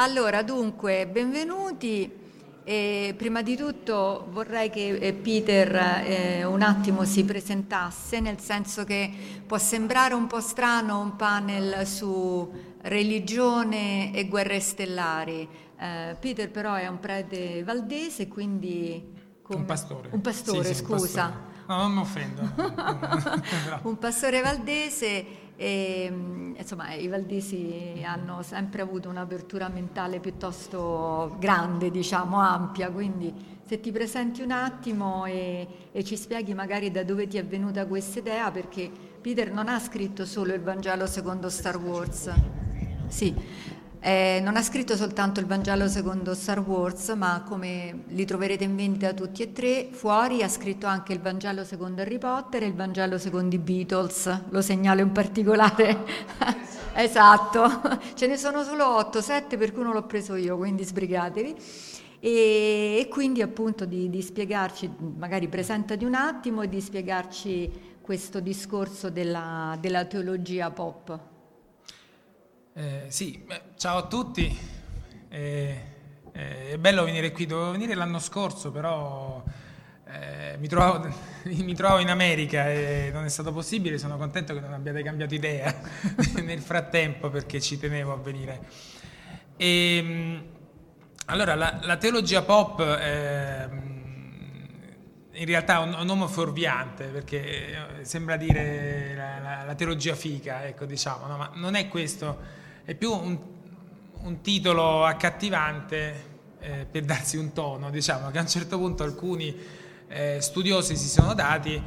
Allora, dunque, benvenuti. E prima di tutto vorrei che eh, Peter eh, un attimo si presentasse, nel senso che può sembrare un po' strano un panel su religione e guerre stellari. Eh, Peter però è un prete valdese, quindi... Come... Un pastore. Un pastore, sì, sì, scusa. Un pastore. No, non mi offendo. un pastore valdese e, insomma, i valdesi hanno sempre avuto un'apertura mentale piuttosto grande, diciamo, ampia, quindi se ti presenti un attimo e, e ci spieghi magari da dove ti è venuta questa idea, perché Peter non ha scritto solo il Vangelo secondo Star Wars. Sì, eh, non ha scritto soltanto il Vangelo secondo Star Wars, ma come li troverete in vendita tutti e tre, fuori ha scritto anche il Vangelo secondo Harry Potter e il Vangelo secondo i Beatles, lo segnalo in particolare. esatto, ce ne sono solo 8, 7 per cui non l'ho preso io, quindi sbrigatevi. E, e quindi appunto di, di spiegarci, magari presentati un attimo e di spiegarci questo discorso della, della teologia pop. Eh, sì, ciao a tutti. Eh, eh, è bello venire qui, dovevo venire l'anno scorso, però eh, mi, trovavo, mi trovavo in America e non è stato possibile. Sono contento che non abbiate cambiato idea nel frattempo perché ci tenevo a venire. E, ehm, allora, la, la, teologia pop è in realtà un, un nome fuorviante perché sembra dire la, la, la teologia fica, ecco diciamo, no? ma non è questo è più un, un titolo accattivante eh, per darsi un tono, diciamo che a un certo punto alcuni eh, studiosi si sono dati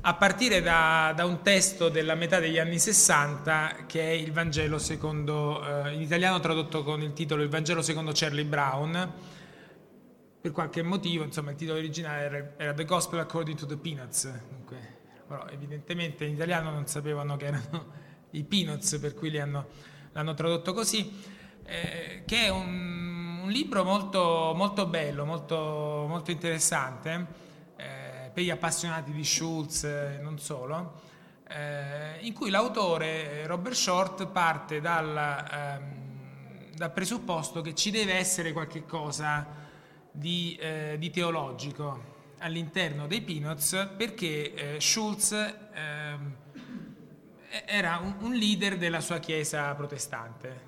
a partire da, da, un testo della metà degli anni 60 che è il Vangelo secondo, eh, in italiano tradotto con il titolo Il Vangelo secondo Charlie Brown, per qualche motivo, insomma il titolo originale era, era The Gospel According to the Peanuts, Dunque, però evidentemente in italiano non sapevano che erano i Peanuts per cui li hanno l'hanno tradotto così, eh, che è un, un, libro molto, molto bello, molto, molto interessante eh, per gli appassionati di Schulz e non solo, eh, in cui l'autore Robert Short parte dal, ehm, dal, presupposto che ci deve essere qualche cosa di, eh, di teologico all'interno dei Peanuts perché eh, Schulz ehm, era un, un leader della sua chiesa protestante.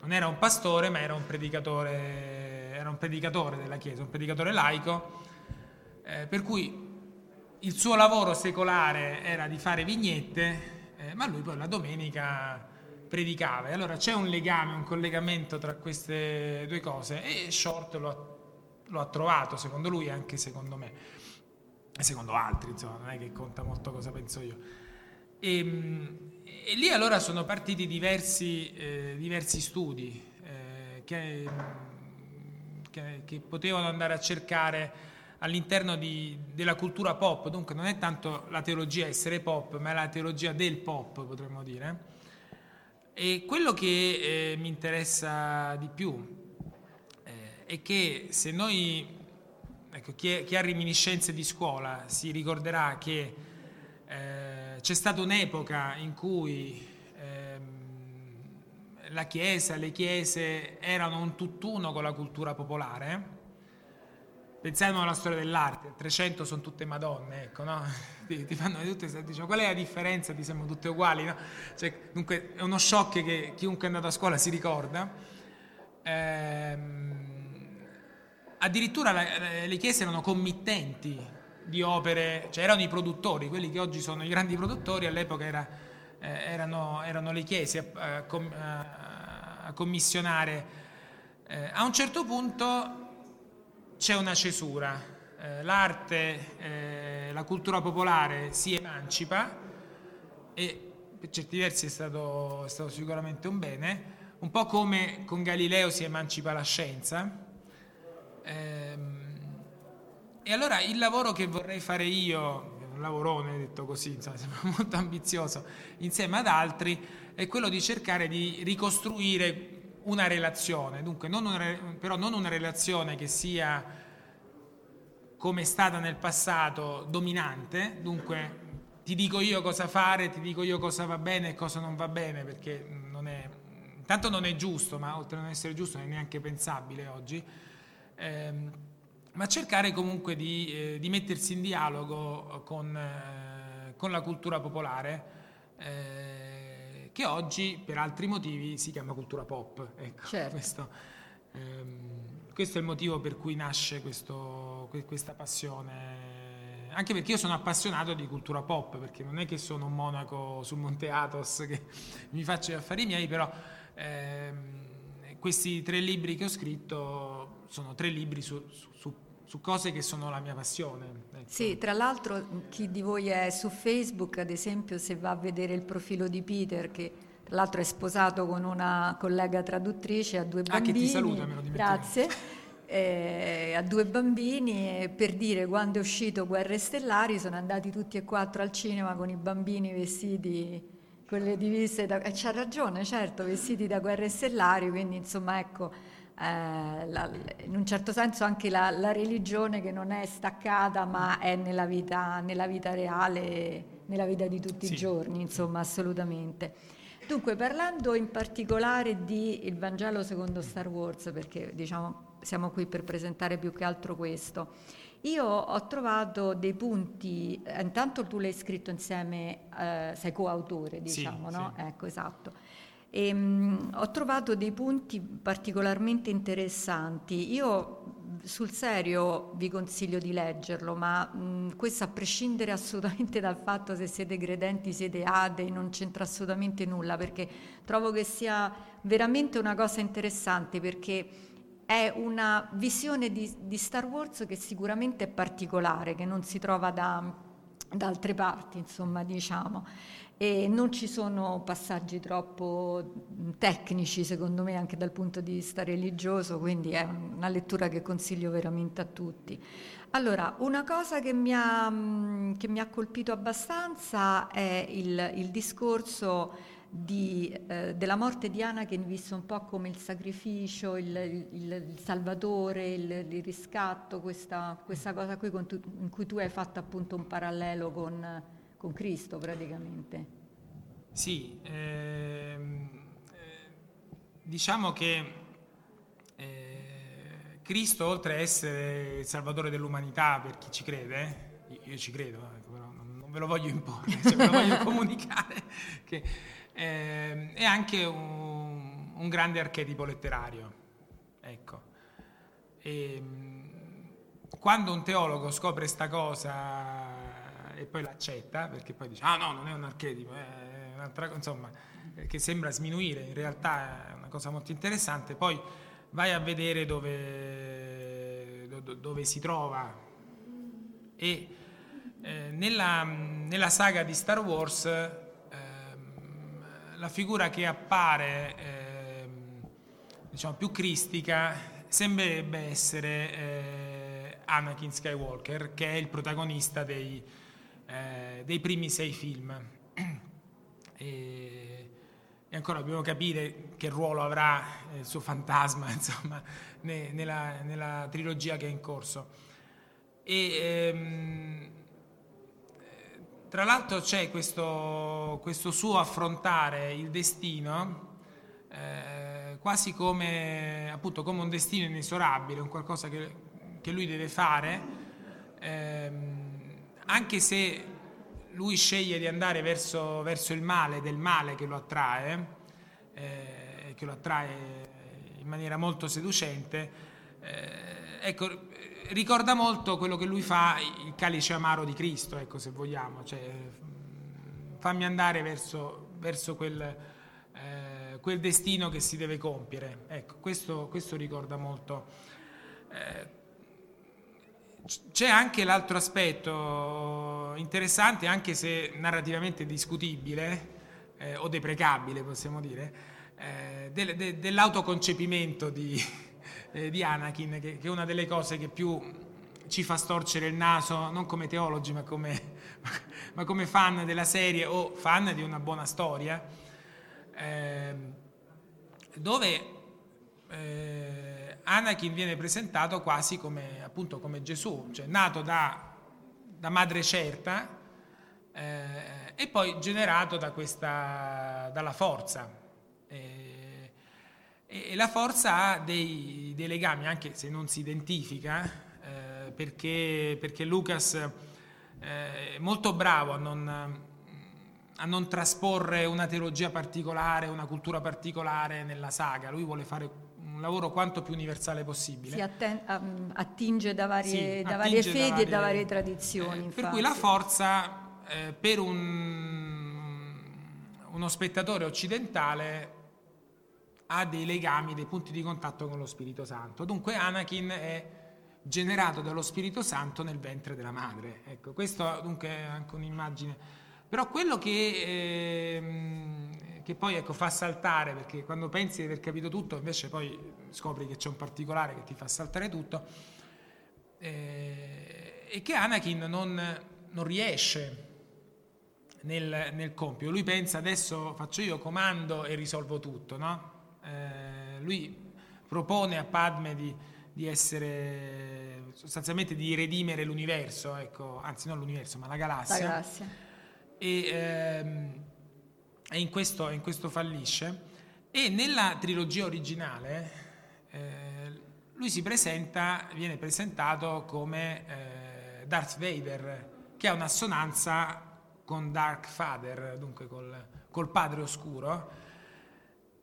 Non era un pastore, ma era un predicatore, era un predicatore della chiesa, un predicatore laico, eh, per cui il suo lavoro secolare era di fare vignette, eh, ma lui poi la domenica predicava. E allora c'è un legame, un collegamento tra queste due cose e Short lo ha, lo ha trovato, secondo lui e anche secondo me, e secondo altri, insomma, non è che conta molto cosa penso io. E, ehm, e lì allora sono partiti diversi, eh, diversi studi eh, che, che, che, potevano andare a cercare all'interno di, della cultura pop, dunque non è tanto la teologia essere pop, ma è la teologia del pop, potremmo dire. E quello che eh, mi interessa di più eh, è che se noi, ecco, chi, chi ha reminiscenze di scuola si ricorderà che c'è stata un'epoca in cui ehm, la Chiesa, le chiese erano un tutt'uno con la cultura popolare. Pensiamo alla storia dell'arte, 300 sono tutte Madonne, ecco, no? Ti, ti fanno tutte, dicono, qual è la differenza? Ti sembrano tutte uguali, no? Cioè, dunque è uno shock che chiunque è andato a scuola si ricorda. Ehm, addirittura le chiese erano committenti di opere, cioè erano i produttori, quelli che oggi sono i grandi produttori, all'epoca era, eh, erano, erano, le chiese a, a, a commissionare. Eh, a un certo punto c'è una cesura, eh, l'arte, eh, la cultura popolare si emancipa e per certi versi è stato, è stato sicuramente un bene, un po' come con Galileo si emancipa la scienza. Ehm, e allora il lavoro che vorrei fare io, un lavorone detto così, insomma, sembra molto ambizioso, insieme ad altri, è quello di cercare di ricostruire una relazione, dunque non una, però non una relazione che sia come è stata nel passato dominante, dunque ti dico io cosa fare, ti dico io cosa va bene e cosa non va bene, perché non è, tanto non è giusto, ma oltre a non essere giusto non è neanche pensabile oggi, ehm, ma cercare comunque di, eh, di, mettersi in dialogo con, eh, con la cultura popolare, eh, che oggi per altri motivi si chiama cultura pop. Ecco, certo. questo, ehm, questo, è il motivo per cui nasce questo, questa passione anche perché io sono appassionato di cultura pop, perché non è che sono un monaco sul Monte Athos che mi faccio gli affari miei, però ehm, questi tre libri che ho scritto sono tre libri su, su, su cose che sono la mia passione. Ecco. Sì, tra l'altro chi di voi è su Facebook, ad esempio, se va a vedere il profilo di Peter, che tra l'altro è sposato con una collega traduttrice, ha due bambini. Ah, che ti saluta, me lo Grazie eh, a due bambini e per dire quando è uscito Guerre Stellari sono andati tutti e quattro al cinema con i bambini vestiti con le divise da, e c'ha ragione certo vestiti da Guerre Stellari quindi insomma ecco eh, la, in un certo senso anche la, la, religione che non è staccata ma è nella vita, nella vita reale nella vita di tutti sì. i giorni insomma assolutamente Dunque, parlando in particolare di Il Vangelo secondo Star Wars, perché diciamo siamo qui per presentare più che altro questo. Io ho trovato dei punti, eh, intanto tu l'hai scritto insieme, eh, sei coautore, diciamo, sì, no? Sì. Ecco, esatto. E, ehm, mh, ho trovato dei punti particolarmente interessanti. Io sul serio vi consiglio di leggerlo, ma mh, questo a prescindere assolutamente dal fatto se siete credenti, siete atei, non c'entra assolutamente nulla, perché trovo che sia veramente una cosa interessante, perché è una visione di, di, Star Wars che sicuramente è particolare, che non si trova da, da altre parti, insomma, diciamo. E non ci sono passaggi troppo tecnici, secondo me, anche dal punto di vista religioso, quindi è una lettura che consiglio veramente a tutti. Allora, una cosa che mi ha, che mi ha colpito abbastanza è il, il discorso di, eh, della morte di Anakin visto un po' come il sacrificio, il, il, il salvatore, il, il, riscatto, questa, questa cosa qui tu, in cui tu hai fatto appunto un parallelo con, con Cristo praticamente. Sì, ehm, eh, diciamo che eh, Cristo oltre a essere il salvatore dell'umanità per chi ci crede, io, io ci credo, ecco, però non, non ve lo voglio imporre, cioè, ve lo voglio comunicare, che eh, è anche un, un, grande archetipo letterario. Ecco. E, ehm, quando un teologo scopre questa cosa e poi l'accetta, perché poi dice, ah no, non è un archetipo, è un'altra cosa, insomma, che sembra sminuire, in realtà è una cosa molto interessante, poi vai a vedere dove, dove si trova. E eh, nella, nella, saga di Star Wars la figura che appare eh, diciamo, più cristica sembrerebbe essere eh, Anakin Skywalker, che è il protagonista dei, eh, dei primi sei film. e, e, ancora dobbiamo capire che ruolo avrà il suo fantasma insomma, ne, nella, nella, trilogia che è in corso. E, ehm, tra l'altro c'è questo, questo suo affrontare il destino eh, quasi come, appunto, come, un destino inesorabile, un qualcosa che, che lui deve fare, ehm, anche se lui sceglie di andare verso, verso, il male, del male che lo attrae, eh, che lo attrae in maniera molto seducente, eh, ecco, ricorda molto quello che lui fa, il calice amaro di Cristo, ecco se vogliamo, cioè, mm, fammi andare verso, verso quel, eh, quel, destino che si deve compiere. Ecco, questo, questo ricorda molto. C'è anche l'altro aspetto interessante, anche se narrativamente discutibile eh, o deprecabile, possiamo dire, eh, del, de, dell'autoconcepimento di, eh, di Anakin, che, che, è una delle cose che più ci fa storcere il naso, non come teologi, ma come, ma come fan della serie o fan di una buona storia, eh, dove eh, Anakin viene presentato quasi come, appunto, come Gesù, cioè nato da, da madre certa eh, e poi generato da questa, dalla forza. Eh, E, la forza ha dei, dei, legami, anche se non si identifica, eh, perché, perché, Lucas eh, è molto bravo a non, a non trasporre una teologia particolare, una cultura particolare nella saga. Lui vuole fare un lavoro quanto più universale possibile. Si atten- attinge da varie, sì, da varie fedi da varie, e da varie tradizioni. Eh, per cui la forza eh, per un, uno spettatore occidentale ha dei legami, dei punti di contatto con lo Spirito Santo. Dunque Anakin è generato dallo Spirito Santo nel ventre della madre. Ecco, questo dunque è anche un'immagine. Però quello che, eh, che poi ecco, fa saltare, perché quando pensi di aver capito tutto, invece poi scopri che c'è un particolare che ti fa saltare tutto, eh, è che Anakin non, non riesce nel, nel compito. Lui pensa adesso faccio io, comando e risolvo tutto, no? eh, lui propone a Padme di, di, essere sostanzialmente di redimere l'universo, ecco, anzi non l'universo ma la galassia. La galassia. E, ehm, e in, questo, in, questo, fallisce. E nella trilogia originale eh, lui si presenta, viene presentato come eh, Darth Vader, che ha un'assonanza con Dark Father, dunque col, col padre oscuro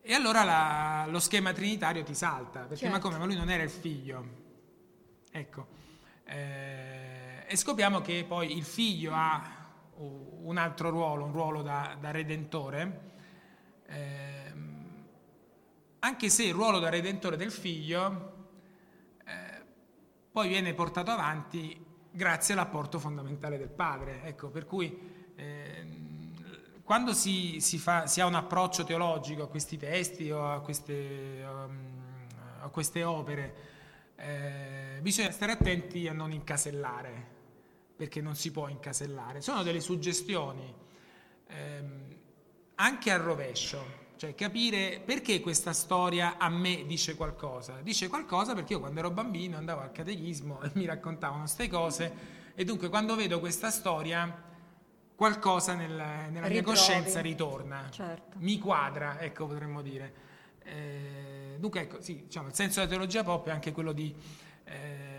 e allora la, lo schema trinitario ti salta, perché certo. ma come? Ma lui non era il figlio. Ecco. Eh, e scopriamo che poi il figlio ha un altro ruolo, un ruolo da, da redentore, eh, anche se il ruolo da redentore del figlio eh, poi viene portato avanti grazie all'apporto fondamentale del padre. Ecco, per cui eh, quando si, si, fa, si, ha un approccio teologico a questi testi o a queste, um, a queste opere, eh, bisogna stare attenti a non incasellare, perché non si può incasellare. Sono delle suggestioni, ehm, anche al rovescio, cioè capire perché questa storia a me dice qualcosa. Dice qualcosa perché io quando ero bambino andavo al catechismo e mi raccontavano queste cose e dunque quando vedo questa storia qualcosa nel, nella Ritrovi. mia coscienza ritorna, certo. mi quadra, ecco potremmo dire. Eh, dunque ecco, sì, diciamo, il senso della teologia pop è anche quello di, eh,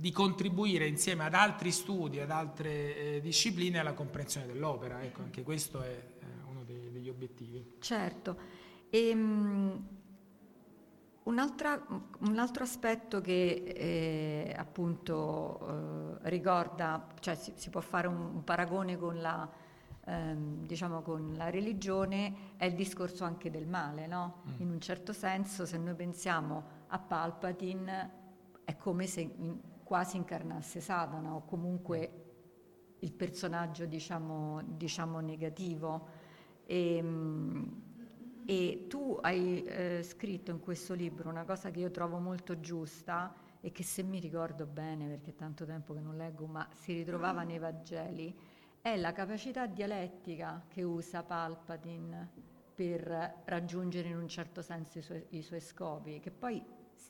di contribuire insieme ad altri studi, ad altre eh, discipline alla comprensione dell'opera, ecco, anche questo è eh, uno dei, degli obiettivi. Certo. E, um, un altro aspetto che eh, appunto eh, ricorda, cioè si, si, può fare un, un paragone con la, ehm, diciamo con la, religione, è il discorso anche del male, no? mm. In un certo senso, se noi pensiamo a Palpatine, è come se in, quasi incarnasse Satana o comunque il personaggio, diciamo, diciamo negativo. E, ehm, e tu hai eh, scritto in questo libro una cosa che io trovo molto giusta e che se mi ricordo bene, perché è tanto tempo che non leggo, ma si ritrovava nei Vangeli, è la capacità dialettica che usa Palpatine per raggiungere in un certo senso i suoi, i suoi scopi, che poi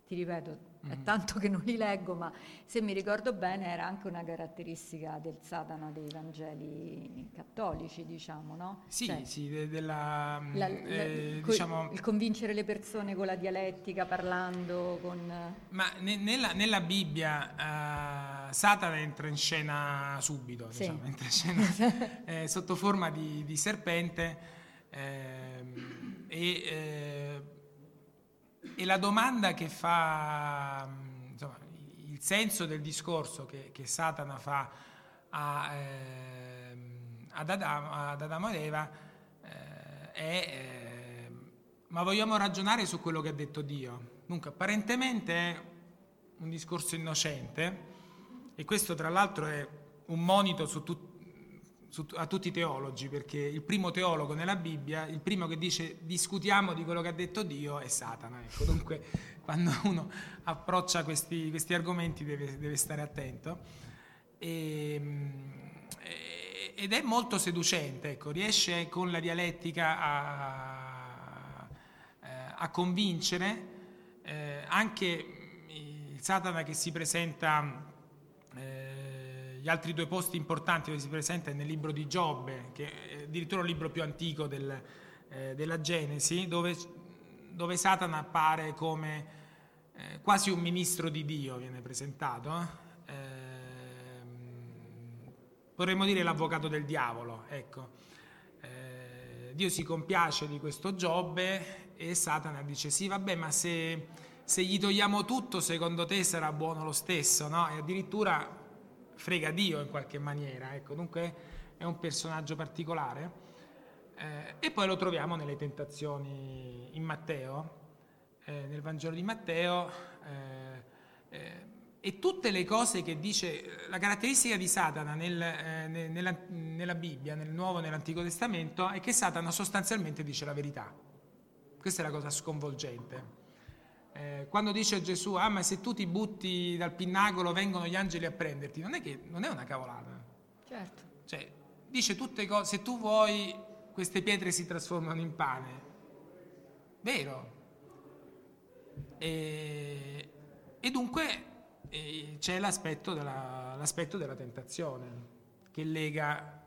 ti ripeto, mm-hmm. è tanto che non li leggo, ma se mi ricordo bene era anche una caratteristica del Satana dei Vangeli cattolici, diciamo, no? Sì, cioè, sì, de- della... La, eh, co- diciamo... Il convincere le persone con la dialettica, parlando con... Ma ne- nella, nella, Bibbia uh, Satana entra in scena subito, sì. diciamo, entra in scena eh, sotto forma di, di serpente eh, e e la domanda che fa, insomma, il senso del discorso che, che Satana fa a, eh, ad, Adamo, ad, Adamo, ed Eva eh, è eh, ma vogliamo ragionare su quello che ha detto Dio. Dunque, apparentemente è un discorso innocente e questo tra l'altro è un monito su tutti a tutti i teologi, perché il primo teologo nella Bibbia, il primo che dice discutiamo di quello che ha detto Dio è Satana. Ecco, dunque quando uno approccia questi, questi argomenti deve, deve, stare attento. E, ehm, ed è molto seducente, ecco, riesce con la dialettica a, a convincere eh, anche il Satana che si presenta... Gli altri due posti importanti dove si presenta è nel libro di Giobbe, che è addirittura il libro più antico del, eh, della Genesi, dove, dove Satana appare come eh, quasi un ministro di Dio, viene presentato. Eh? Ehm, vorremmo dire l'avvocato del diavolo, ecco. Eh, Dio si compiace di questo Giobbe e Satana dice sì vabbè ma se, se, gli togliamo tutto secondo te sarà buono lo stesso, no? E addirittura frega Dio in qualche maniera, ecco, dunque è un personaggio particolare. Eh, e poi lo troviamo nelle tentazioni in Matteo, eh, nel Vangelo di Matteo, eh, eh e tutte le cose che dice, la caratteristica di Satana nel, eh, nella, nella, Bibbia, nel Nuovo e nell'Antico Testamento, è che Satana sostanzialmente dice la verità. Questa è la cosa sconvolgente. Eh, quando dice Gesù, ah ma se tu ti butti dal pinnacolo vengono gli angeli a prenderti, non è, che, non è una cavolata. Certo. Cioè, dice tutte cose, se tu vuoi queste pietre si trasformano in pane. Vero. E, e dunque e c'è l'aspetto della, l'aspetto della, tentazione che lega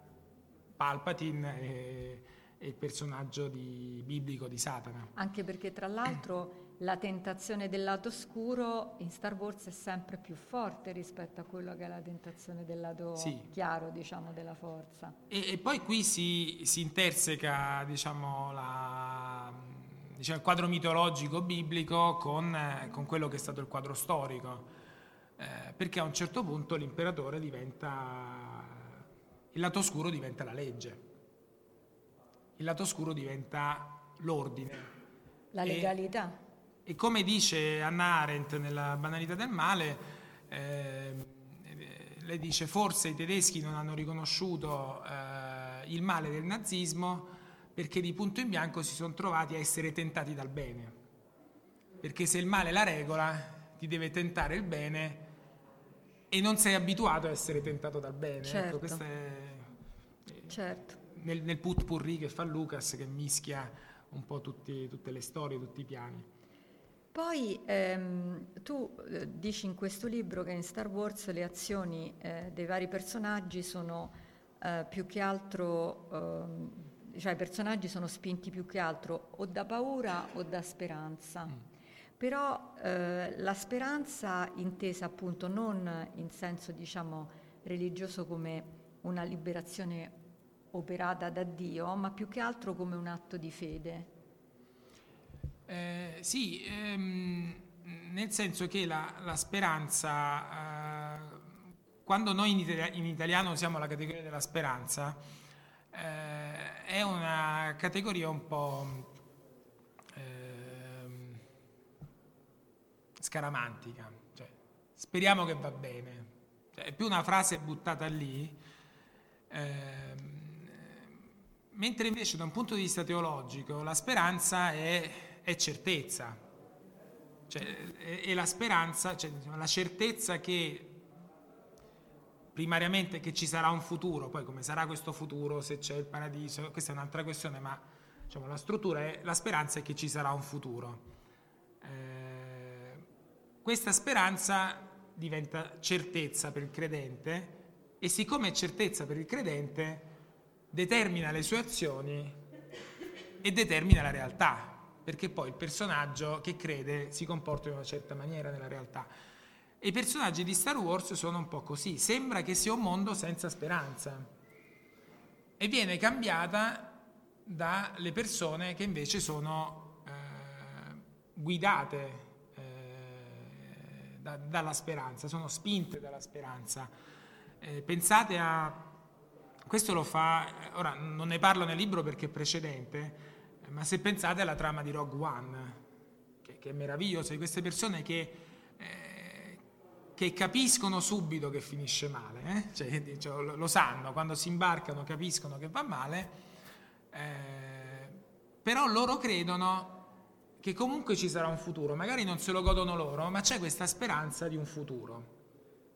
Palpatine e, e il personaggio di, biblico di Satana. Anche perché tra l'altro la tentazione del lato scuro in Star Wars è sempre più forte rispetto a quello che è la tentazione del lato sì. chiaro, diciamo, della forza. E, e poi qui si, si interseca, diciamo, la, diciamo, il quadro mitologico biblico con, con, quello che è stato il quadro storico, eh, perché a un certo punto l'imperatore diventa, il lato scuro diventa la legge, il lato scuro diventa l'ordine. La legalità. E, come dice Anna Arendt nella Banalità del male, eh, lei dice forse i tedeschi non hanno riconosciuto eh, il male del nazismo perché di punto in bianco si sono trovati a essere tentati dal bene. Perché se il male è la regola, ti deve tentare il bene e non sei abituato a essere tentato dal bene. Ecco, certo. Ecco, questo è certo. nel, nel put purri che fa Lucas che mischia un po' tutti, tutte le storie, tutti i piani. Poi ehm, tu eh, dici in questo libro che in Star Wars le azioni eh, dei vari personaggi sono eh, più che altro, ehm, cioè i personaggi sono spinti più che altro o da paura o da speranza. Mm. Però eh, la speranza intesa appunto non in senso diciamo religioso come una liberazione operata da Dio, ma più che altro come un atto di fede. Eh, sì, ehm, nel senso che la, la speranza, eh, quando noi in, itali- in, italiano usiamo la categoria della speranza, eh, è una categoria un po' ehm, scaramantica, cioè, speriamo che va bene, cioè, è più una frase buttata lì. Ehm, mentre invece da un punto di vista teologico la speranza è è certezza, cioè, è, è, la speranza, cioè, la certezza che primariamente che ci sarà un futuro, poi come sarà questo futuro, se c'è il paradiso, questa è un'altra questione, ma diciamo, la struttura è la speranza è che ci sarà un futuro. Eh, questa speranza diventa certezza per il credente e siccome è certezza per il credente, determina le sue azioni e determina la realtà perché poi il personaggio che crede si comporta in una certa maniera nella realtà. E i personaggi di Star Wars sono un po' così, sembra che sia un mondo senza speranza e viene cambiata dalle persone che invece sono eh, guidate eh, da, dalla speranza, sono spinte dalla speranza. Eh, pensate a... Questo lo fa, ora non ne parlo nel libro perché è precedente, ma se pensate alla trama di Rogue One, che, che è meravigliosa, di queste persone che, eh, che, capiscono subito che finisce male, eh? cioè, cioè, lo, lo, sanno, quando si imbarcano capiscono che va male, eh, però loro credono che comunque ci sarà un futuro, magari non se lo godono loro, ma c'è questa speranza di un futuro,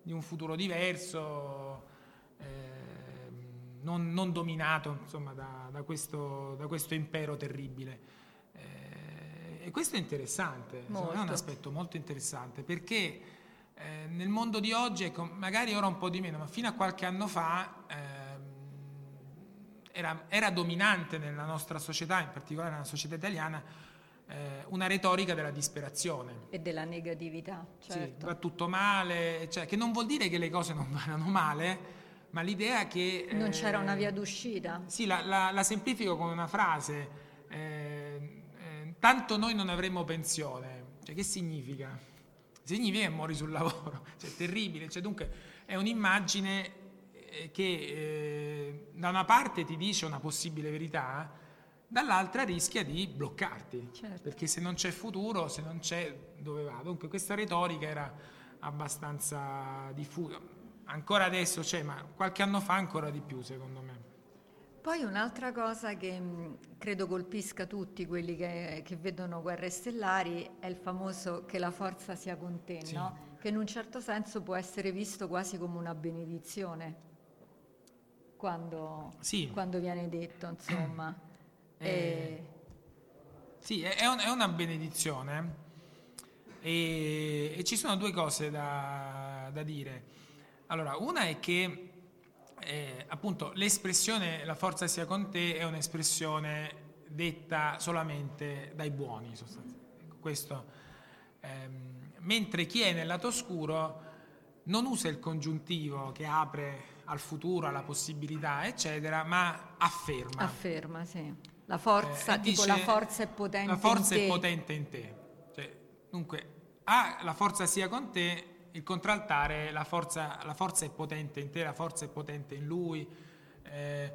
di un futuro diverso. Non, non dominato insomma, da, da, questo, da, questo, impero terribile. Eh, e questo è interessante, insomma, è un aspetto molto interessante perché eh, nel mondo di oggi, ecco, magari ora un po' di meno, ma fino a qualche anno fa eh, era, era, dominante nella nostra società, in particolare nella società italiana, eh, una retorica della disperazione. E della negatività, certo. Sì, va tutto male, cioè, che non vuol dire che le cose non vadano male, ma l'idea che... Non c'era una via d'uscita. Sì, la, la, la semplifico con una frase, eh, eh, tanto noi non avremo pensione. Cioè, che significa? Significa che muori sul lavoro, cioè, è terribile. Cioè, dunque, è un'immagine eh, che eh, da una parte ti dice una possibile verità, dall'altra rischia di bloccarti, certo. perché se non c'è futuro, se non c'è dove va. Dunque questa retorica era abbastanza diffusa ancora adesso c'è, ma qualche anno fa ancora di più secondo me. Poi un'altra cosa che mh, credo colpisca tutti quelli che, che, vedono guerre stellari è il famoso che la forza sia con te, sì. no? che in un certo senso può essere visto quasi come una benedizione quando, sì. quando viene detto, insomma. Eh, e... Sì, è, un, è, una benedizione e, e, ci sono due cose da, da dire. Allora, una è che eh, appunto l'espressione la forza sia con te è un'espressione detta solamente dai buoni, sostanzialmente. Ecco, questo, ehm, mentre chi è nel lato oscuro non usa il congiuntivo che apre al futuro, alla possibilità, eccetera, ma afferma. Afferma, sì. La forza, eh, tipo dice, la forza è potente La forza è potente in te. Cioè, dunque, A, la forza sia con te, il contraltare, la forza, la forza è potente in te, la forza è potente in lui. Eh,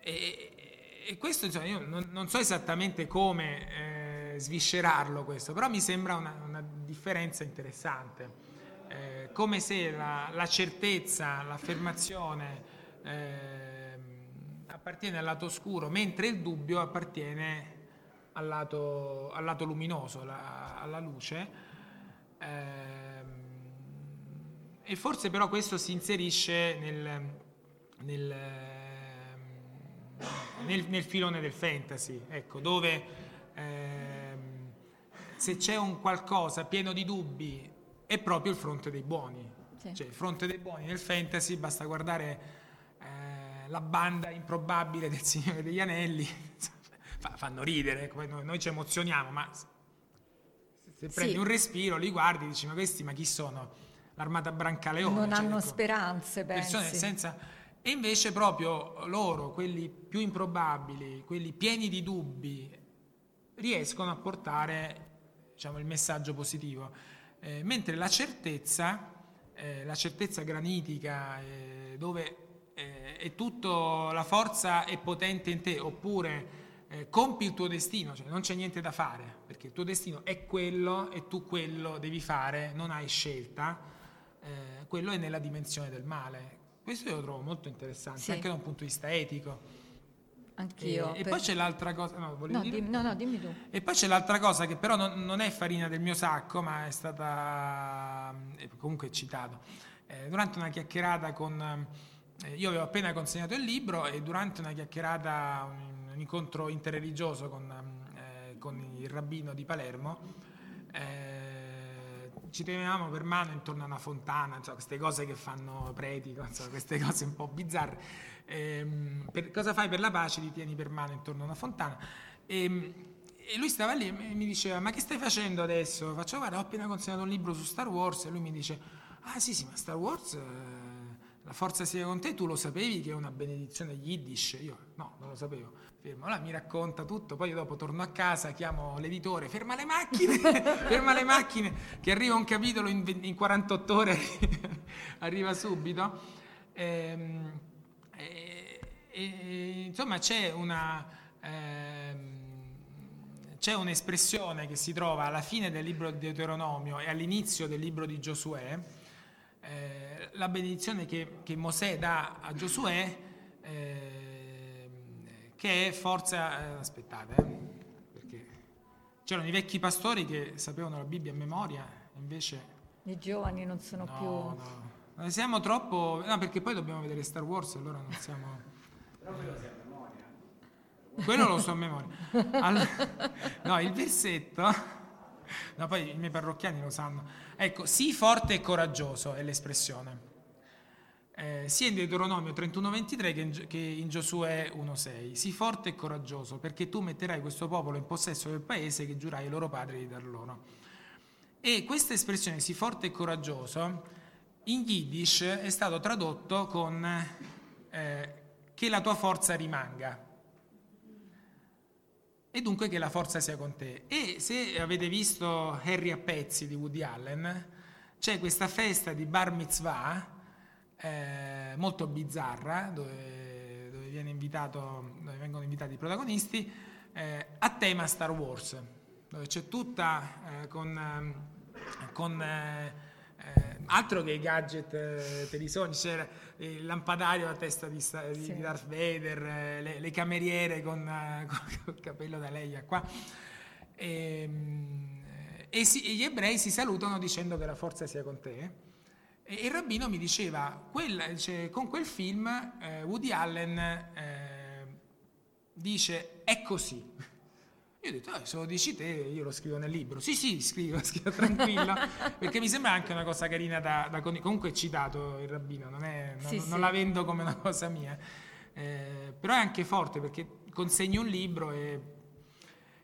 e, e, questo, insomma, io non, non so esattamente come eh, sviscerarlo questo, però mi sembra una, una differenza interessante. Eh, come se la, la certezza, l'affermazione eh, appartiene al lato oscuro, mentre il dubbio appartiene al lato, al lato luminoso, la, alla luce. Eh, e forse però questo si inserisce nel, nel, nel, nel filone del fantasy, ecco, dove ehm, se c'è un qualcosa pieno di dubbi è proprio il fronte dei buoni. Sì. Cioè, il fronte dei buoni nel fantasy basta guardare eh, la banda improbabile del Signore degli Anelli, fanno ridere, noi, noi ci emozioniamo, ma se prendi sì. un respiro, li guardi e dici ma questi ma chi sono? L'armata Brancaleone. Non cioè, hanno ecco, speranze, pensi. Persone senza... E invece proprio loro, quelli più improbabili, quelli pieni di dubbi, riescono a portare diciamo, il messaggio positivo. Eh, mentre la certezza, eh, la certezza granitica, eh, dove eh, è tutto, la forza è potente in te, oppure eh, compi il tuo destino, cioè non c'è niente da fare, perché il tuo destino è quello e tu quello devi fare, non hai scelta eh, quello è nella dimensione del male. Questo io lo trovo molto interessante, sì. anche da un punto di vista etico. Anch'io. E, per... e poi c'è l'altra cosa. No, no, dimmi, no, no, dimmi tu. E poi c'è l'altra cosa che però non, non, è farina del mio sacco, ma è stata eh, comunque citato. Eh, durante una chiacchierata con. Eh, io avevo appena consegnato il libro e durante una chiacchierata, un, un incontro interreligioso con, eh, con, il rabbino di Palermo, eh, ci tenevamo per mano intorno a una fontana, insomma, queste cose che fanno preti, insomma, queste cose un po' bizzarre. Ehm, per, cosa fai per la pace? Ti tieni per mano intorno a una fontana. Ehm, e lui stava lì e mi diceva: Ma che stai facendo adesso? Faccio, guarda, ho appena consegnato un libro su Star Wars. E lui mi dice: Ah, sì, sì, ma Star Wars. Eh, la forza sia con te, tu lo sapevi che è una benedizione yiddish? Io no, non lo sapevo. Fermo, allora mi racconta tutto, poi dopo torno a casa, chiamo l'editore, ferma le macchine, ferma le macchine, che arriva un capitolo in, in 48 ore, arriva subito. E, ehm, e, e, insomma c'è una... Ehm, c'è un'espressione che si trova alla fine del libro di Deuteronomio e all'inizio del libro di Giosuè, eh, la benedizione che, che, Mosè dà a Giosuè, eh, che è forza... Eh, aspettate, eh, perché c'erano i vecchi pastori che sapevano la Bibbia a memoria, invece... I giovani non sono no, più... No, no. Siamo troppo... No, perché poi dobbiamo vedere Star Wars, allora non siamo... Però quello si a memoria. Quello lo so a memoria. Allora, no, il versetto no, poi i miei parrocchiani lo sanno. Ecco, sii forte e coraggioso è l'espressione. eh, sia in Deuteronomio 31:23 che in, Giosuè 1:6. Sii forte e coraggioso, perché tu metterai questo popolo in possesso del paese che giurai ai loro padri di dar loro. E questa espressione, sii forte e coraggioso, in Yiddish è stato tradotto con eh, che la tua forza rimanga. E dunque che la forza sia con te. E se avete visto Harry a pezzi di Woody Allen, c'è questa festa di Bar Mitzvah eh, molto bizzarra, dove, dove, dove, vengono invitati i protagonisti, eh, a tema Star Wars, dove c'è tutta eh, con, con eh, altro che i gadget eh, per i sogni, c'era il lampadario a testa di, di sì. Darth Vader, eh, le, le, cameriere con, eh, il capello da Leia qua. E, ehm, e, si, gli ebrei si salutano dicendo che la forza sia con te. E il rabbino mi diceva, quella, cioè, con quel film Woody Allen dice è così. Io ho detto, ah, se lo dici te, io lo scrivo nel libro. Sì, sì, scrivo, scrivo tranquillo, perché mi sembra anche una cosa carina da, da comunque è citato il rabbino, non, è, non, sì, non sì. la vendo come una cosa mia. Eh, però è anche forte perché consegni un libro e,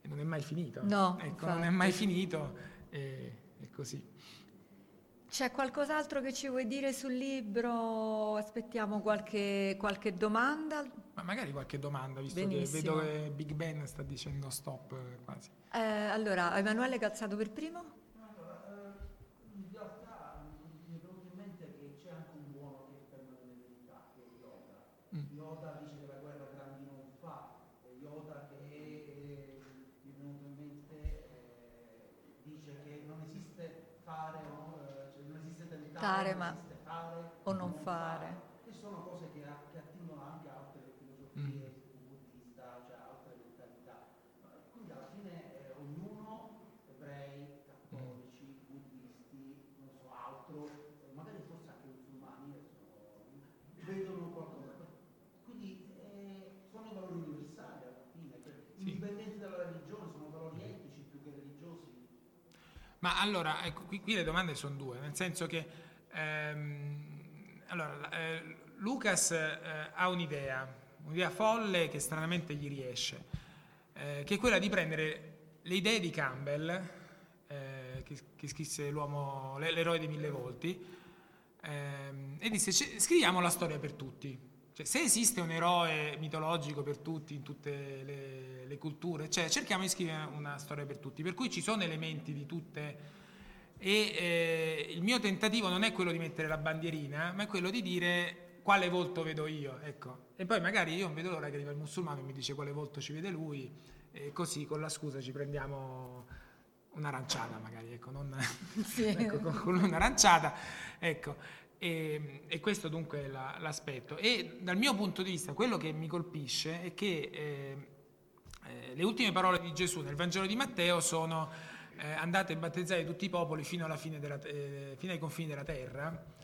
e non è mai finito. No, ecco, non è mai finito e, e così. C'è qualcos'altro che ci vuoi dire sul libro? Aspettiamo qualche, qualche domanda. Ma magari qualche domanda, visto Benissimo. che vedo che Big Ben sta dicendo stop eh, quasi. Eh, allora, Emanuele Calzato per primo. Fare ma o non fare. E sono cose che, che attingono anche a altre filosofie mm. buddista, cioè altre mentalità. Quindi alla fine eh, ognuno, ebrei, cattolici, mm. buddisti, non so altro, eh, magari forse anche musulmani, sono, vedono qualcosa. Quindi eh, sono valori universali alla fine, cioè, sì. indipendenti dalla religione, sono valori etici più che religiosi. Ma allora, ecco, qui, qui le domande sono due, nel senso che Ehm, allora, eh, Lucas eh, ha un'idea, un'idea folle che stranamente gli riesce, eh, che è quella di prendere le idee di Campbell, eh, che, che, scrisse l'uomo, l'eroe dei mille volti, ehm, e disse scriviamo la storia per tutti. Cioè, se esiste un eroe mitologico per tutti, in tutte le, le culture, cioè, cerchiamo di scrivere una storia per tutti, per cui ci sono elementi di tutte e eh, il mio tentativo non è quello di mettere la bandierina, ma è quello di dire quale volto vedo io, ecco. E poi magari io non vedo l'ora che arriva il musulmano e mi dice quale volto ci vede lui, e così con la scusa ci prendiamo un'aranciata magari, ecco, non, sì. ecco con, un'aranciata, ecco. E, e, questo dunque è la, l'aspetto. E dal mio punto di vista quello che mi colpisce è che eh, eh, le ultime parole di Gesù nel Vangelo di Matteo sono eh, andate a battezzare tutti i popoli fino, della, eh, fino, ai confini della terra.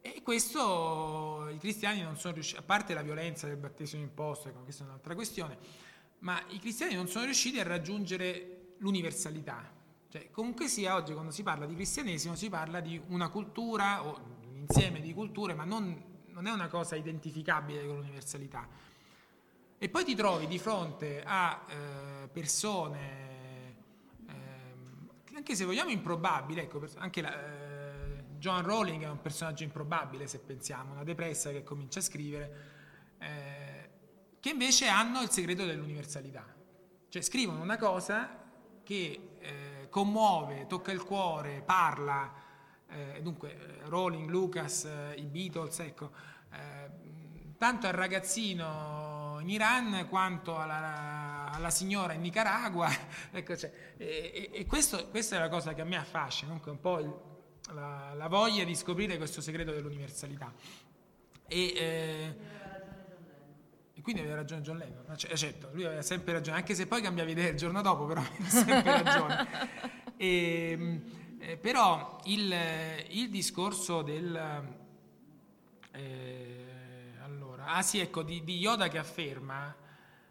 E questo i cristiani non sono riusciti, a parte la violenza del battesimo imposto, questa è un'altra questione, ma i cristiani non sono riusciti a raggiungere l'universalità. Cioè, comunque sia, oggi quando si parla di cristianesimo si parla di una cultura o un insieme di culture, ma non, non è una cosa identificabile con l'universalità. E poi ti trovi di fronte a eh, persone anche se vogliamo improbabile, ecco, anche la, eh, John Rowling è un personaggio improbabile se pensiamo, una depressa che comincia a scrivere, eh, che invece hanno il segreto dell'universalità, cioè scrivono una cosa che eh, commuove, tocca il cuore, parla, eh, dunque eh, Rowling, Lucas, eh, i Beatles, ecco, tanto al ragazzino in Iran quanto alla, alla signora in Nicaragua. ecco, cioè, e, e questo, questa è la cosa che a me affascina, comunque un po' il, la, la, voglia di scoprire questo segreto dell'universalità. E, eh, e quindi aveva ragione John Lennon, cioè, certo, lui aveva sempre ragione, anche se poi cambiava idea il giorno dopo, però aveva sempre ragione. E, eh, però il, il, discorso del... Eh, Ah sì, ecco, di, di Yoda che afferma,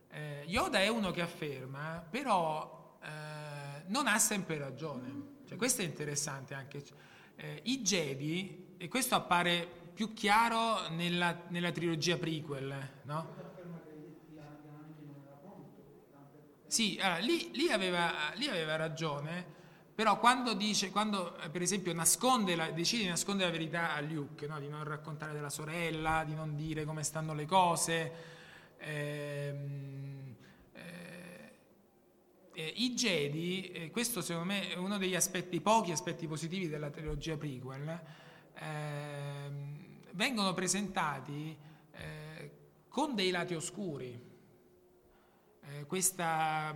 eh, Yoda è uno che afferma, però eh, non ha sempre ragione. Cioè, questo è interessante anche. Eh, I Jedi, e questo appare più chiaro nella, nella trilogia prequel, no? Sì, allora, lì, lì, aveva, lì, aveva, ragione, però quando dice, quando per esempio la, decide di nascondere la verità a Luke, no? di non raccontare della sorella, di non dire come stanno le cose, ehm, eh, eh, i Jedi, eh, questo secondo me è uno degli aspetti, pochi aspetti positivi della trilogia prequel, ehm, vengono presentati eh, con dei lati oscuri eh, questa,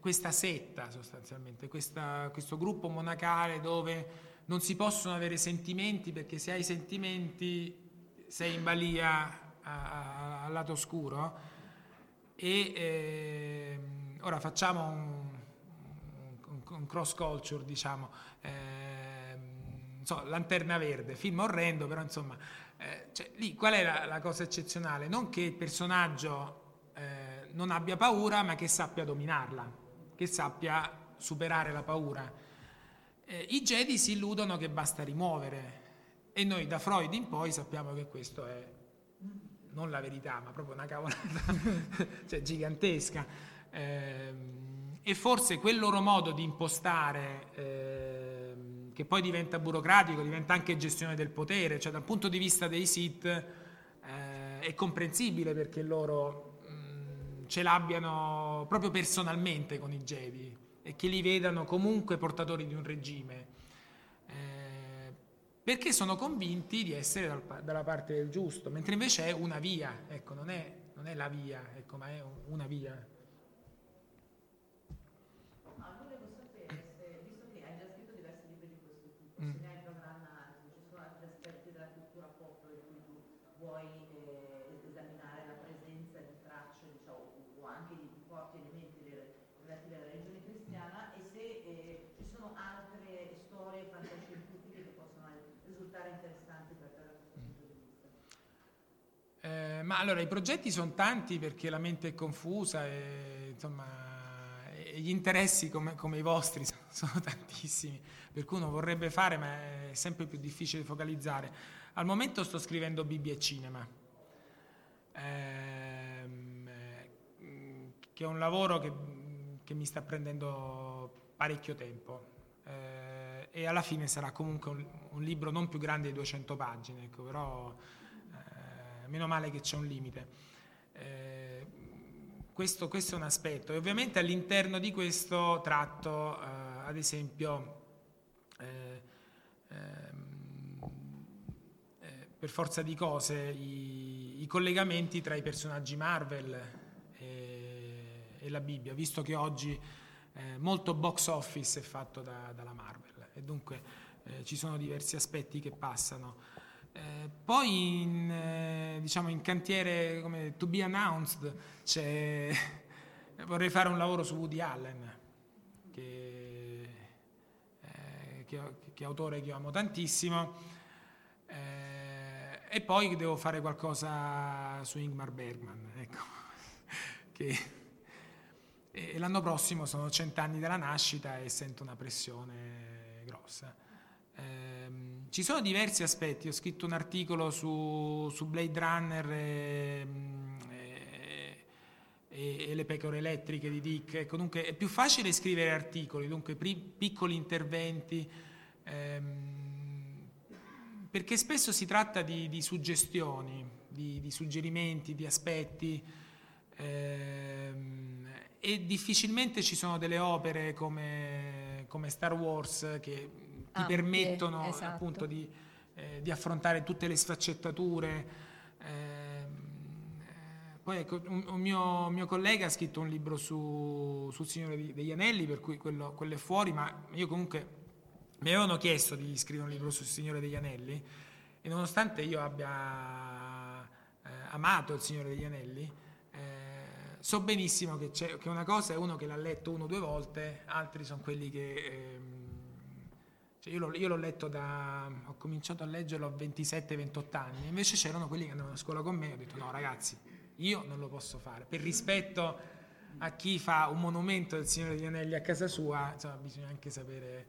questa, setta sostanzialmente, questa, questo gruppo monacale dove non si possono avere sentimenti perché se hai sentimenti sei in balia al lato oscuro e eh, ora facciamo un, un, un, cross culture diciamo eh, so, Lanterna Verde, film orrendo però insomma eh, cioè, lì qual è la, la, cosa eccezionale? Non che il personaggio eh, non abbia paura ma che sappia dominarla, che sappia superare la paura. Eh, I Jedi si illudono che basta rimuovere e noi da Freud in poi sappiamo che questo è non la verità ma proprio una cavolata cioè, gigantesca. Eh, e forse quel loro modo di impostare, eh, che poi diventa burocratico, diventa anche gestione del potere, cioè dal punto di vista dei Sith eh, è comprensibile perché loro ce l'abbiano proprio personalmente con i Jedi e che li vedano comunque portatori di un regime, eh, perché sono convinti di essere dal, dalla parte del giusto, mentre invece è una via, ecco, non è, non è la via, ecco, ma è una via. Ma allora i progetti sono tanti perché la mente è confusa e insomma e gli interessi come, come, i vostri sono, tantissimi, per cui uno vorrebbe fare ma è sempre più difficile focalizzare. Al momento sto scrivendo Bibbia e cinema, ehm, che è un lavoro che, che, mi sta prendendo parecchio tempo. Eh, e alla fine sarà comunque un, un, libro non più grande di 200 pagine, ecco, però meno male che c'è un limite. Eh, questo, questo, è un aspetto e ovviamente all'interno di questo tratto, eh, ad esempio, eh, ehm, eh, per forza di cose, i, i, collegamenti tra i personaggi Marvel e, e la Bibbia, visto che oggi eh, molto box office è fatto da, dalla Marvel e dunque ci sono diversi aspetti che passano. Eh, poi in, eh, diciamo in cantiere come to be announced vorrei fare un lavoro su Woody Allen, che, eh, che, che, autore che amo tantissimo, eh, e poi devo fare qualcosa su Ingmar Bergman. Ecco. che, e l'anno prossimo sono cent'anni dalla nascita e sento una pressione grossa. Eh, ci sono diversi aspetti, ho scritto un articolo su, su Blade Runner e, e, e, le pecore elettriche di Dick, comunque è più facile scrivere articoli, dunque pri, piccoli interventi, ehm, perché spesso si tratta di, di suggestioni, di, di, suggerimenti, di aspetti. Ehm, e difficilmente ci sono delle opere come, come Star Wars che ti Ampie, permettono esatto. appunto di, eh, di, affrontare tutte le sfaccettature. Eh, poi ecco, un, un, mio, mio, collega ha scritto un libro su, sul Signore degli Anelli, per cui quello, quello, è fuori, ma io comunque mi avevano chiesto di scrivere un libro sul Signore degli Anelli e nonostante io abbia eh, amato il Signore degli Anelli, eh, so benissimo che, che, una cosa è uno che l'ha letto uno o due volte, altri sono quelli che... Ehm, cioè io, l'ho, io, l'ho, letto da... ho cominciato a leggerlo a 27-28 anni, invece c'erano quelli che andavano a scuola con me e ho detto no ragazzi, io non lo posso fare, per rispetto a chi fa un monumento del Signore degli Anelli a casa sua, insomma bisogna anche sapere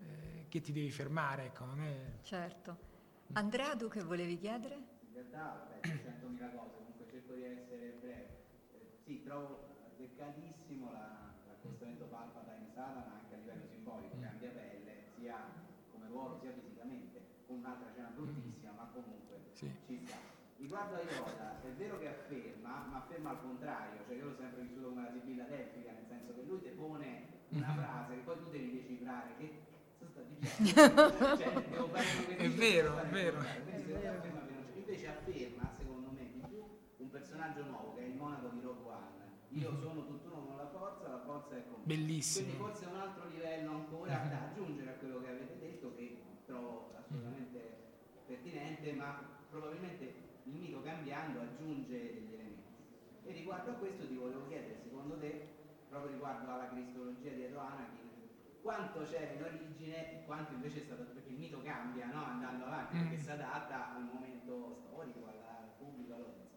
eh, che ti devi fermare, ecco, non è... Certo. Andrea, tu che volevi chiedere? In realtà, beh, 100.000 cose, comunque cerco di essere breve. Eh, sì, trovo azzeccatissimo la, l'accostamento Palpatine-Satana anche a livello simbolico, Mm. Sia come ruolo sia fisicamente, con un'altra scena bruttissima, ma comunque Sì. ci sta. Riguardo a Yoda, è vero che afferma, ma afferma al contrario, cioè io l'ho sempre vissuto come la sibilla delfica, nel senso che lui ti pone una Mhm. frase che poi tu devi decifrare, che sta dicendo? cioè, devo che È vero, è vero. invece afferma, secondo me, di più un personaggio nuovo che è il monaco di Rogue One. Io Mhm. sono tutt'uno con la forza, forza è con. Bellissimo. Quindi forse un altro livello ancora da aggiungere a quello che avete detto che trovo assolutamente pertinente, ma probabilmente il mito cambiando aggiunge degli elementi. E riguardo a questo ti volevo chiedere, secondo te, proprio riguardo alla cristologia dietro Anakin, quanto c'era in origine e quanto invece è stato, perché il mito cambia no? andando avanti, Mm. perché si adatta al momento storico, al pubblico, all'audience.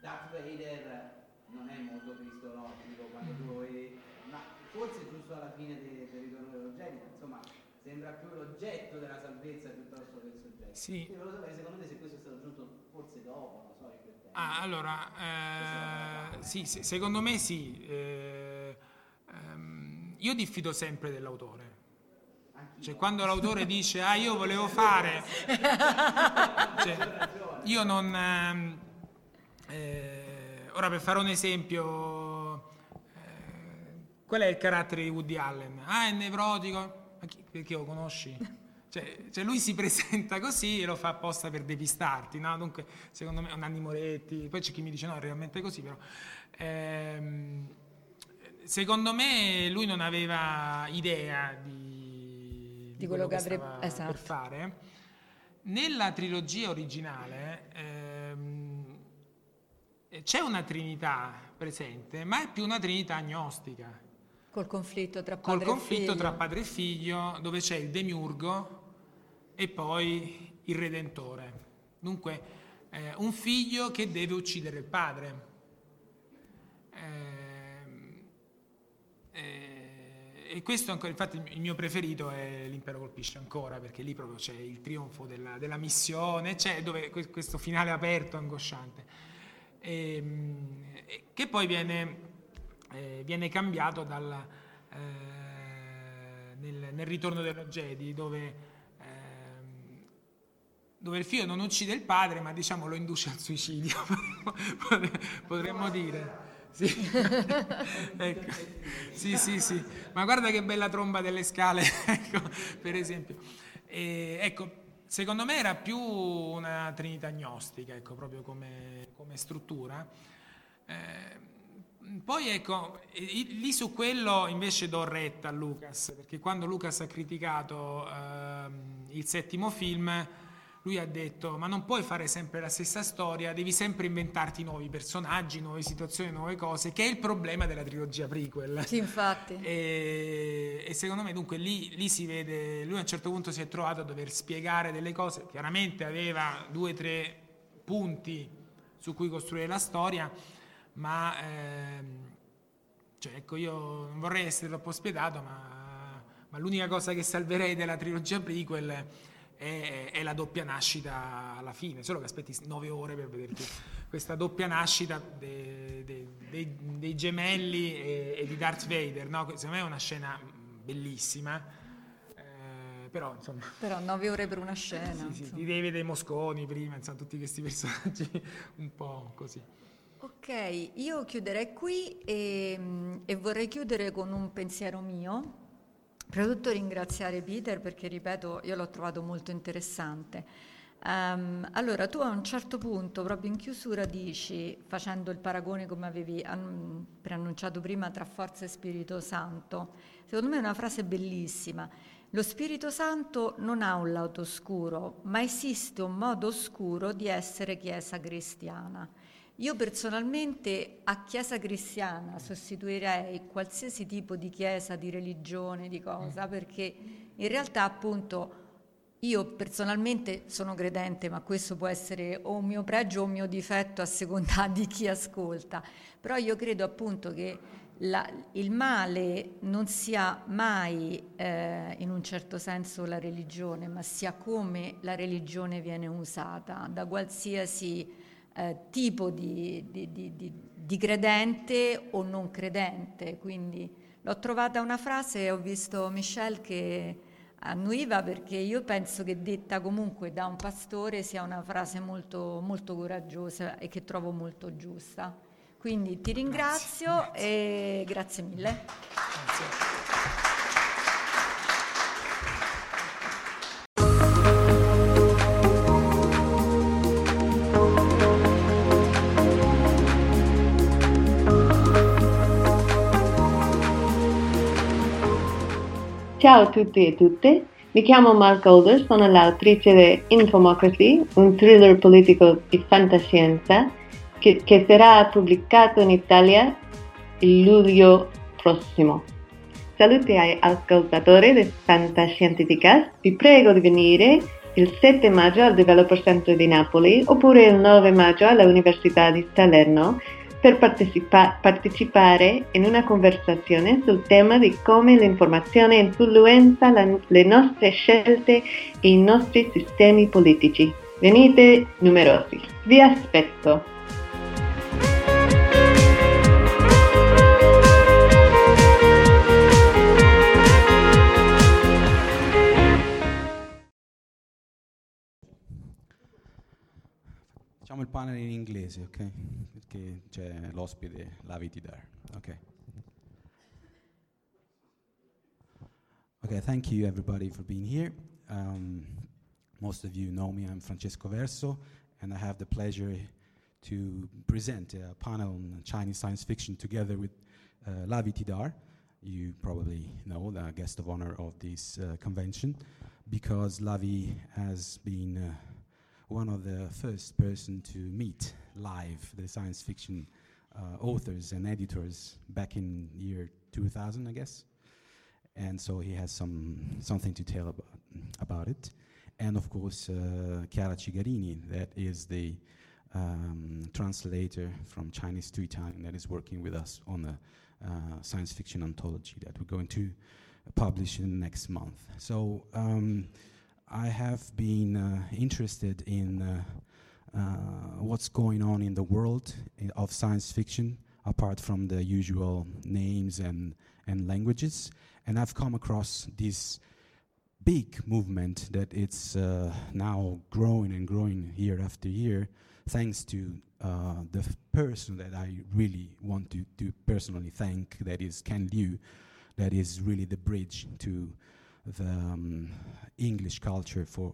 Darth Vader non è molto cristologico quando tu lo vedi, forse giusto alla fine de- del ritorno dello Jedi, insomma, sembra più l'oggetto della salvezza piuttosto che il soggetto. Sì. Io volevo sapere secondo te se questo è stato aggiunto forse dopo, non so, in quel tempo. Ah, allora, eh, sì, se- secondo me sì. eh, ehm, io diffido sempre dell'autore. Anch'io. Cioè, quando l'autore dice, ah, io volevo fare... Cioè, io non... ehm, eh, ora, per fare un esempio, qual è il carattere di Woody Allen? Ah, è nevrotico. Ma chi- perché lo conosci? Cioè, cioè, lui si presenta così e lo fa apposta per depistarti, no? Dunque, secondo me, Nanni Moretti, poi c'è chi mi dice no, è realmente così, però... ehm, secondo me lui non aveva idea di, Di quello che stava avrebbe- esatto. per fare. Nella trilogia originale ehm, c'è una trinità presente, ma è più una trinità agnostica, Col conflitto tra col padre conflitto e figlio. tra padre e figlio, dove c'è il demiurgo e poi il redentore. Dunque, eh, un figlio che deve uccidere il padre. Ehm, eh, e questo ancora, infatti il mio preferito è l'impero colpisce ancora, perché lì proprio c'è il trionfo della, della missione, c'è dove, que- questo finale aperto, angosciante, Ehm, che poi viene, eh, viene cambiato dal, eh, nel, nel ritorno dello Jedi, dove, ehm, dove il figlio non uccide il padre, ma diciamo lo induce al suicidio, potremmo dire. Sì. Ecco. sì, sì, sì, ma guarda che bella tromba delle scale, ecco, per esempio. E, ecco, secondo me era più una trinità agnostica, ecco, proprio come, come struttura. Eh, poi ecco, lì su quello invece do retta a Lucas, perché quando Lucas ha criticato ehm, il settimo film, lui ha detto ma non puoi fare sempre la stessa storia, devi sempre inventarti nuovi personaggi, nuove situazioni, nuove cose, che è il problema della trilogia prequel. Sì, infatti. E, e secondo me dunque lì, lì si vede, lui a un certo punto si è trovato a dover spiegare delle cose, chiaramente aveva due o tre punti su cui costruire la storia, ma ehm, cioè, ecco, io non vorrei essere troppo spietato, ma, ma l'unica cosa che salverei della trilogia prequel è, è la doppia nascita alla fine, solo che aspetti nove ore per vederti questa doppia nascita de- de- dei, dei gemelli e, e di Darth Vader, no? secondo me è una scena bellissima, eh, però insomma... Però nove ore per una scena. Sì, sì, di David e Mosconi prima, insomma, tutti questi personaggi un po' così. Ok, io chiuderei qui e, e vorrei chiudere con un pensiero mio. Prima di tutto ringraziare Peter perché, ripeto, io l'ho trovato molto interessante. Ehm, allora, tu a un certo punto, proprio in chiusura, dici, facendo il paragone come avevi an- preannunciato prima tra forza e Spirito Santo, secondo me è una frase bellissima. Lo Spirito Santo non ha un lato oscuro, ma esiste un modo oscuro di essere Chiesa cristiana. Io personalmente a Chiesa cristiana sostituirei qualsiasi tipo di chiesa, di religione, di cosa, perché in realtà appunto io personalmente sono credente, ma questo può essere o un mio pregio o un mio difetto a seconda di chi ascolta, però io credo appunto che la, il male non sia mai eh, in un certo senso la religione, ma sia come la religione viene usata. Da qualsiasi eh, tipo di, di, di, di, credente o non credente. Quindi l'ho trovata una frase e ho visto Michel che annuiva perché io penso che detta comunque da un pastore sia una frase molto, molto coraggiosa e che trovo molto giusta. Quindi ti ringrazio grazie, grazie. e grazie mille. Grazie. Ciao a tutti e tutte, mi chiamo Mark Older, sono l'autrice di Infomocracy, un thriller politico di fantascienza che, che sarà pubblicato in Italia il luglio prossimo. Saluti ai ascoltatori di Fantascientificast, vi prego di venire il 7 maggio al Developer Center di Napoli oppure il 9 maggio all'Università di Salerno per partecipa- partecipare in una conversazione sul tema di come l'informazione influenza la- le nostre scelte e i nostri sistemi politici. Venite numerosi. Vi aspetto. Panel in inglese, ok? Perché c'è l'ospite Lavie Tidhar. Ok. Okay, thank you everybody for being here. Um, most of you know me, I'm Francesco Verso, and I have the pleasure to present a panel on Chinese science fiction together with uh, Lavie Tidhar. You probably know the guest of honor of this uh, convention because Lavie has been uh, one of the first person to meet live the science fiction uh, authors and editors back in year 2000, I guess. And so he has some something to tell about about it. And of course, uh, Chiara Cigarini, that is the um, translator from Chinese to Italian that is working with us on the uh, science fiction anthology that we're going to publish in the next month. So. Um, I have been uh, interested in uh, uh, what's going on in the world of science fiction, apart from the usual names and, and languages. And I've come across this big movement that it's uh, now growing and growing year after year, thanks to uh, the person that I really want to, to personally thank, that is Ken Liu, that is really the bridge to the um, English culture for,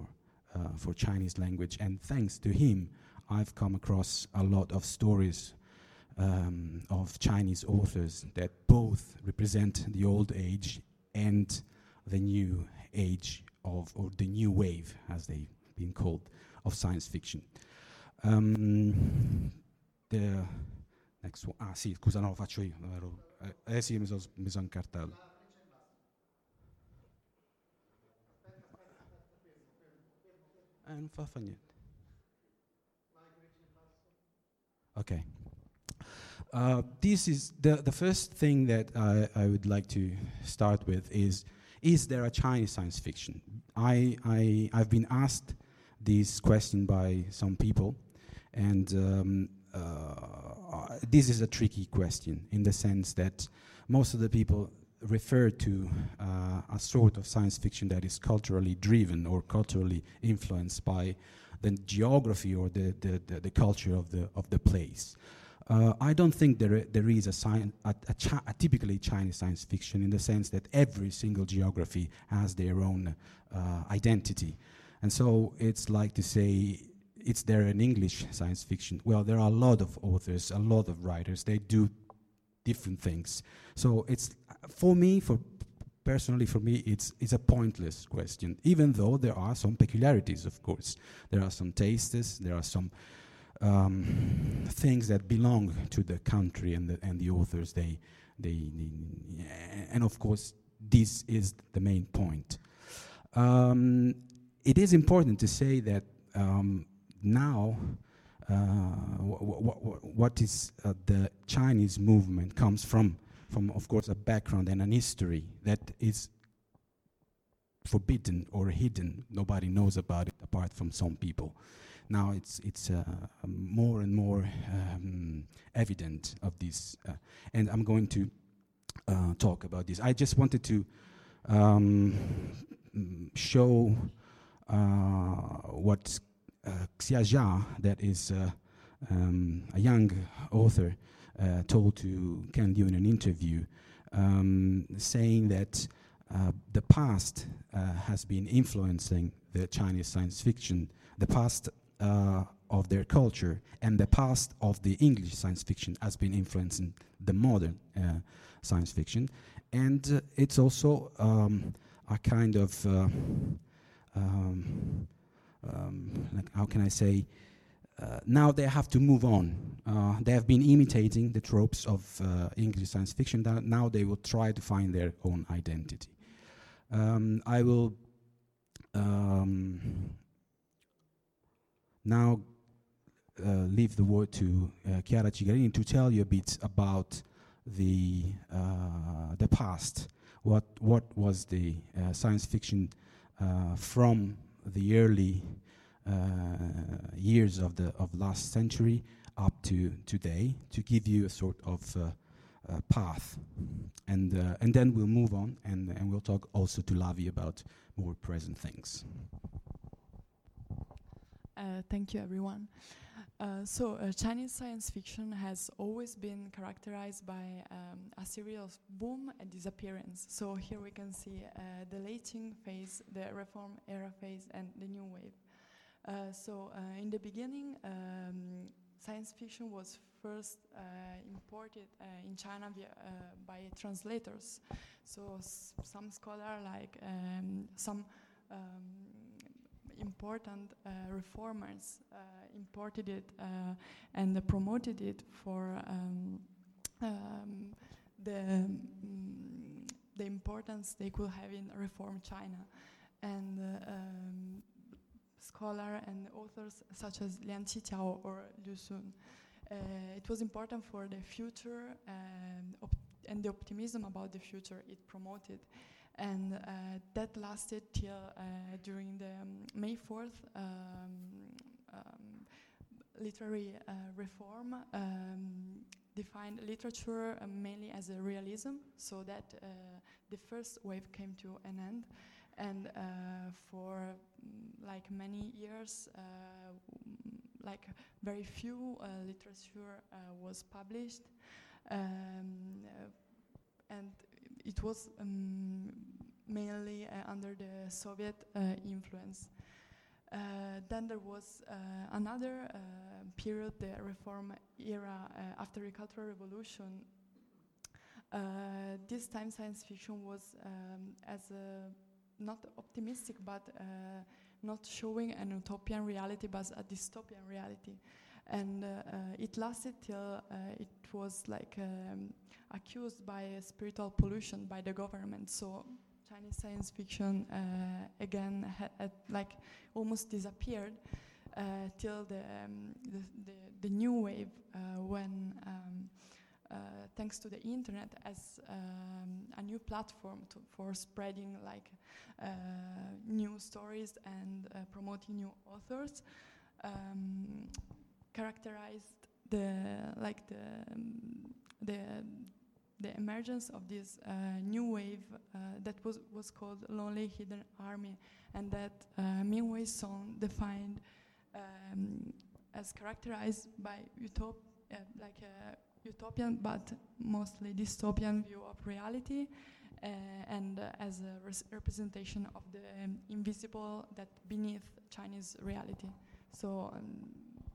uh, for Chinese language. And thanks to him, I've come across a lot of stories um, of Chinese authors that both represent the old age and the new age of, or the new wave, as they've been called, of science fiction. Um, the next one, ah sì, scusa, no, lo faccio io. Eh, eh sì, mi sono son incartato. Fa. Okay. Uh, this is the, the first thing that I, I would like to start with is is there a Chinese science fiction? I, I, I've been asked this question by some people, and um, uh, this is a tricky question in the sense that most of the people refer to uh, a sort of science fiction that is culturally driven or culturally influenced by the geography or the, the, the, the culture of the, of the place. Uh, I don't think there, there is a, sci- a, a, chi- a, typically Chinese science fiction in the sense that every single geography has their own uh, identity. And so it's like to say, it's there an English science fiction. Well, there are a lot of authors, a lot of writers. They do different things. So it's for me, for personally for me, it's it's a pointless question. Even though there are some peculiarities, of course, there are some tastes, there are some um, things that belong to the country and the and the authors. They they, they and of course this is the main point. Um, it is important to say that um, now uh, what is uh, the Chinese movement comes from from, of course, a background and an history that is forbidden or hidden. Nobody knows about it apart from some people. Now it's it's uh, more and more um, evident of this, uh, and I'm going to uh, talk about this. I just wanted to um, show uh, what uh, Xia that is uh, um, a young author, uh, told to Ken Liu in an interview, um, saying that uh, the past uh, has been influencing the Chinese science fiction, the past uh, of their culture, and the past of the English science fiction has been influencing the modern uh, science fiction. And it's also um, a kind of, um, um, like how can I say, uh, now they have to move on. Uh, they have been imitating the tropes of uh, English science fiction. That now they will try to find their own identity. Um, I will um, now uh, leave the word to uh, Chiara Cigarini to tell you a bit about the uh, the past. What what was the science fiction from the early years of the of last century up to today to give you a sort of uh, uh, path, and and then we'll move on and and we'll talk also to Lavie about more present things. thank you, everyone. Uh, so, uh, Chinese science fiction has always been characterized by um, a series of boom and disappearance. So, here we can see uh, the late Qing phase, the reform era phase, and the new wave. Uh, so uh, in the beginning, um, science fiction was first uh, imported in China via, by translators. So some scholar like um, some um, important uh, reformers uh, imported it uh, and promoted it for um, um, the, um, the importance they could have in reform China. And um, scholar and authors such as Liang Qichao or Lu Xun. Uh, it was important for the future um, and the optimism about the future it promoted. And uh, that lasted till uh, during the um, May 4th um, um, literary uh, reform um, defined literature uh, mainly as a realism, so that uh, the first wave came to an end and uh, for mm, like many years uh, like very few uh, literature was published um, and it was um, mainly under the Soviet influence. Uh, then there was uh, another uh, period, the reform era after the Cultural Revolution. this time, science fiction was um, as a not optimistic, but uh, not showing an utopian reality, but a dystopian reality. And uh, uh, it lasted till it was like um, accused by spiritual pollution by the government. So Chinese science fiction again had like almost disappeared. Uh, till the, um, the, the, the, new wave uh, when um, uh, thanks to the internet as um, a new platform to, for spreading like uh, new stories and uh, promoting new authors um, characterized the like the um, the the emergence of this uh, new wave uh, that was was called Lonely Hidden Army, and that uh, Wei Song defined um, as characterized by utop like utopian but mostly dystopian view of reality uh, and uh, as a representation of the um, invisible that beneath Chinese reality. So um,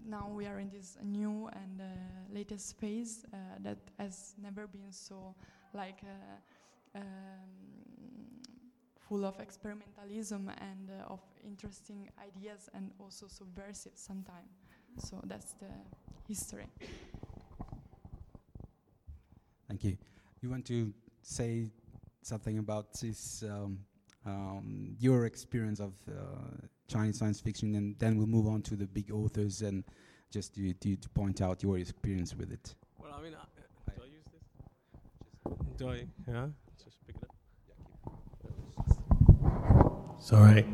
now we are in this new and uh, latest phase uh, that has never been so like uh, um, full of experimentalism and uh, of interesting ideas and also subversive sometimes. So that's the history. Thank you. You want to say something about this, um, um, your experience of uh, Chinese science fiction, and then we'll move on to the big authors and just to, to, to point out your experience with it. Well, I mean, uh, do I use this? do I? Yeah. Just pick it up. Sorry.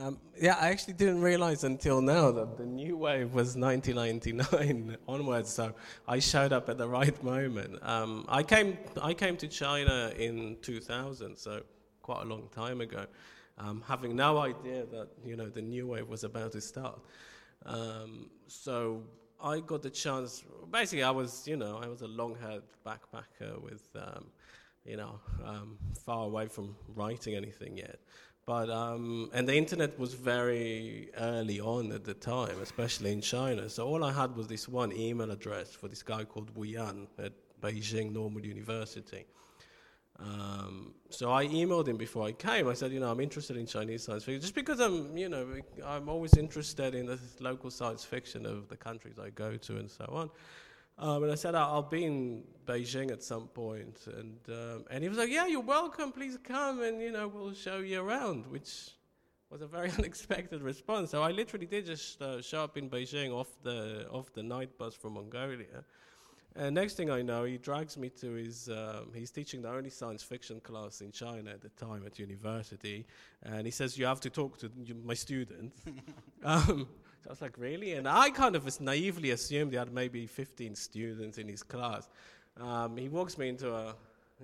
Um, yeah, I actually didn't realize until now that the new wave was 1999 onwards. So I showed up at the right moment. Um, I came I came to China in 2000, so quite a long time ago, um, having no idea that you know the new wave was about to start. Um, so I got the chance. Basically, I was you know I was a long-haired backpacker with um, you know um, far away from writing anything yet. But um, and the internet was very early on at the time, especially in China. So all I had was this one email address for this guy called Wu Yan at Beijing Normal University. Um, so I emailed him before I came. I said, you know, I'm interested in Chinese science fiction, just because I'm, you know, I'm always interested in the local science fiction of the countries I go to and so on. Um, and I said, I'll be in Beijing at some point. And, um, and he was like, yeah, you're welcome. Please come and, you know, we'll show you around, which was a very unexpected response. So I literally did just uh, show up in Beijing off the, off the night bus from Mongolia. And next thing I know, he drags me to his, um, he's teaching the only science fiction class in China at the time at university. And he says, you have to talk to my students. um, so I was like, really? And I kind of naively assumed he had maybe 15 students in his class. Um, he walks me into a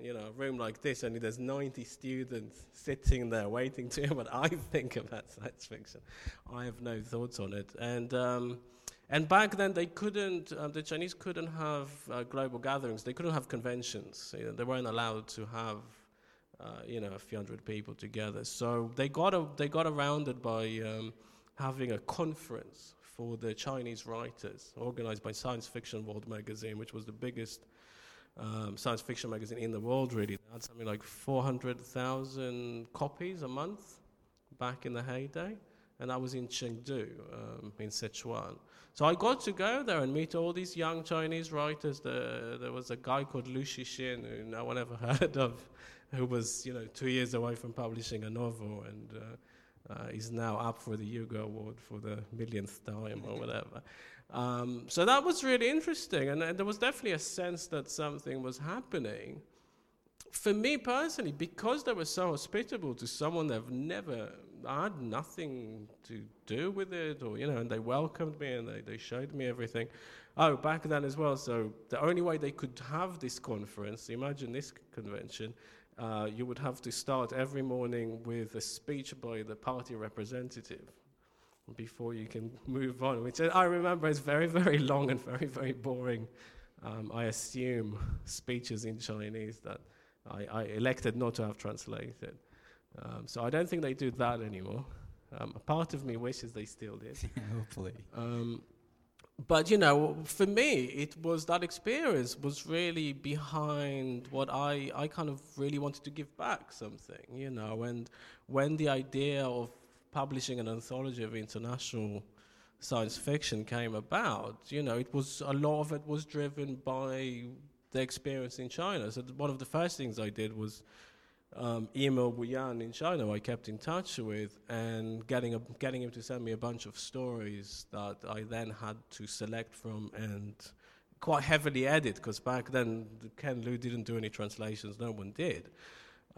you know, room like this, and there's 90 students sitting there waiting to hear what I think about science fiction. I have no thoughts on it. And, um, and back then, they couldn't, um, the Chinese couldn't have uh, global gatherings, they couldn't have conventions. You know, they weren't allowed to have. Uh, you know, a few hundred people together. So they got a, they got around it by um, having a conference for the Chinese writers, organized by Science Fiction World magazine, which was the biggest um, science fiction magazine in the world, really. They had something like 400,000 copies a month back in the heyday, and I was in Chengdu, um, in Sichuan. So I got to go there and meet all these young Chinese writers. The, there was a guy called Liu Cixin, who no one ever heard of, who was, you know, two years away from publishing a novel, and uh, uh, is now up for the Hugo Award for the millionth time or whatever. Um, so that was really interesting, and, and, there was definitely a sense that something was happening. For me personally, because they were so hospitable to someone they've never I had nothing to do with it, or you know, and they welcomed me and they, they showed me everything. Oh, back then as well. So the only way they could have this conference, imagine this convention, uh, you would have to start every morning with a speech by the party representative before you can move on, which I remember is very, very long and very, very boring. Um, I assume speeches in Chinese that I, I, elected not to have translated. Um, so I don't think they do that anymore. Um, a part of me wishes they still did. Hopefully. But you know, for me, it was that experience was really behind what I I kind of really wanted to give back something, you know, and when the idea of publishing an anthology of international science fiction came about, you know, it was a lot of it was driven by the experience in China. So one of the first things I did was um, email Wu Yan in China, I kept in touch with, and getting, a, getting him to send me a bunch of stories that I then had to select from and quite heavily edit, because back then Ken Liu didn't do any translations, no one did.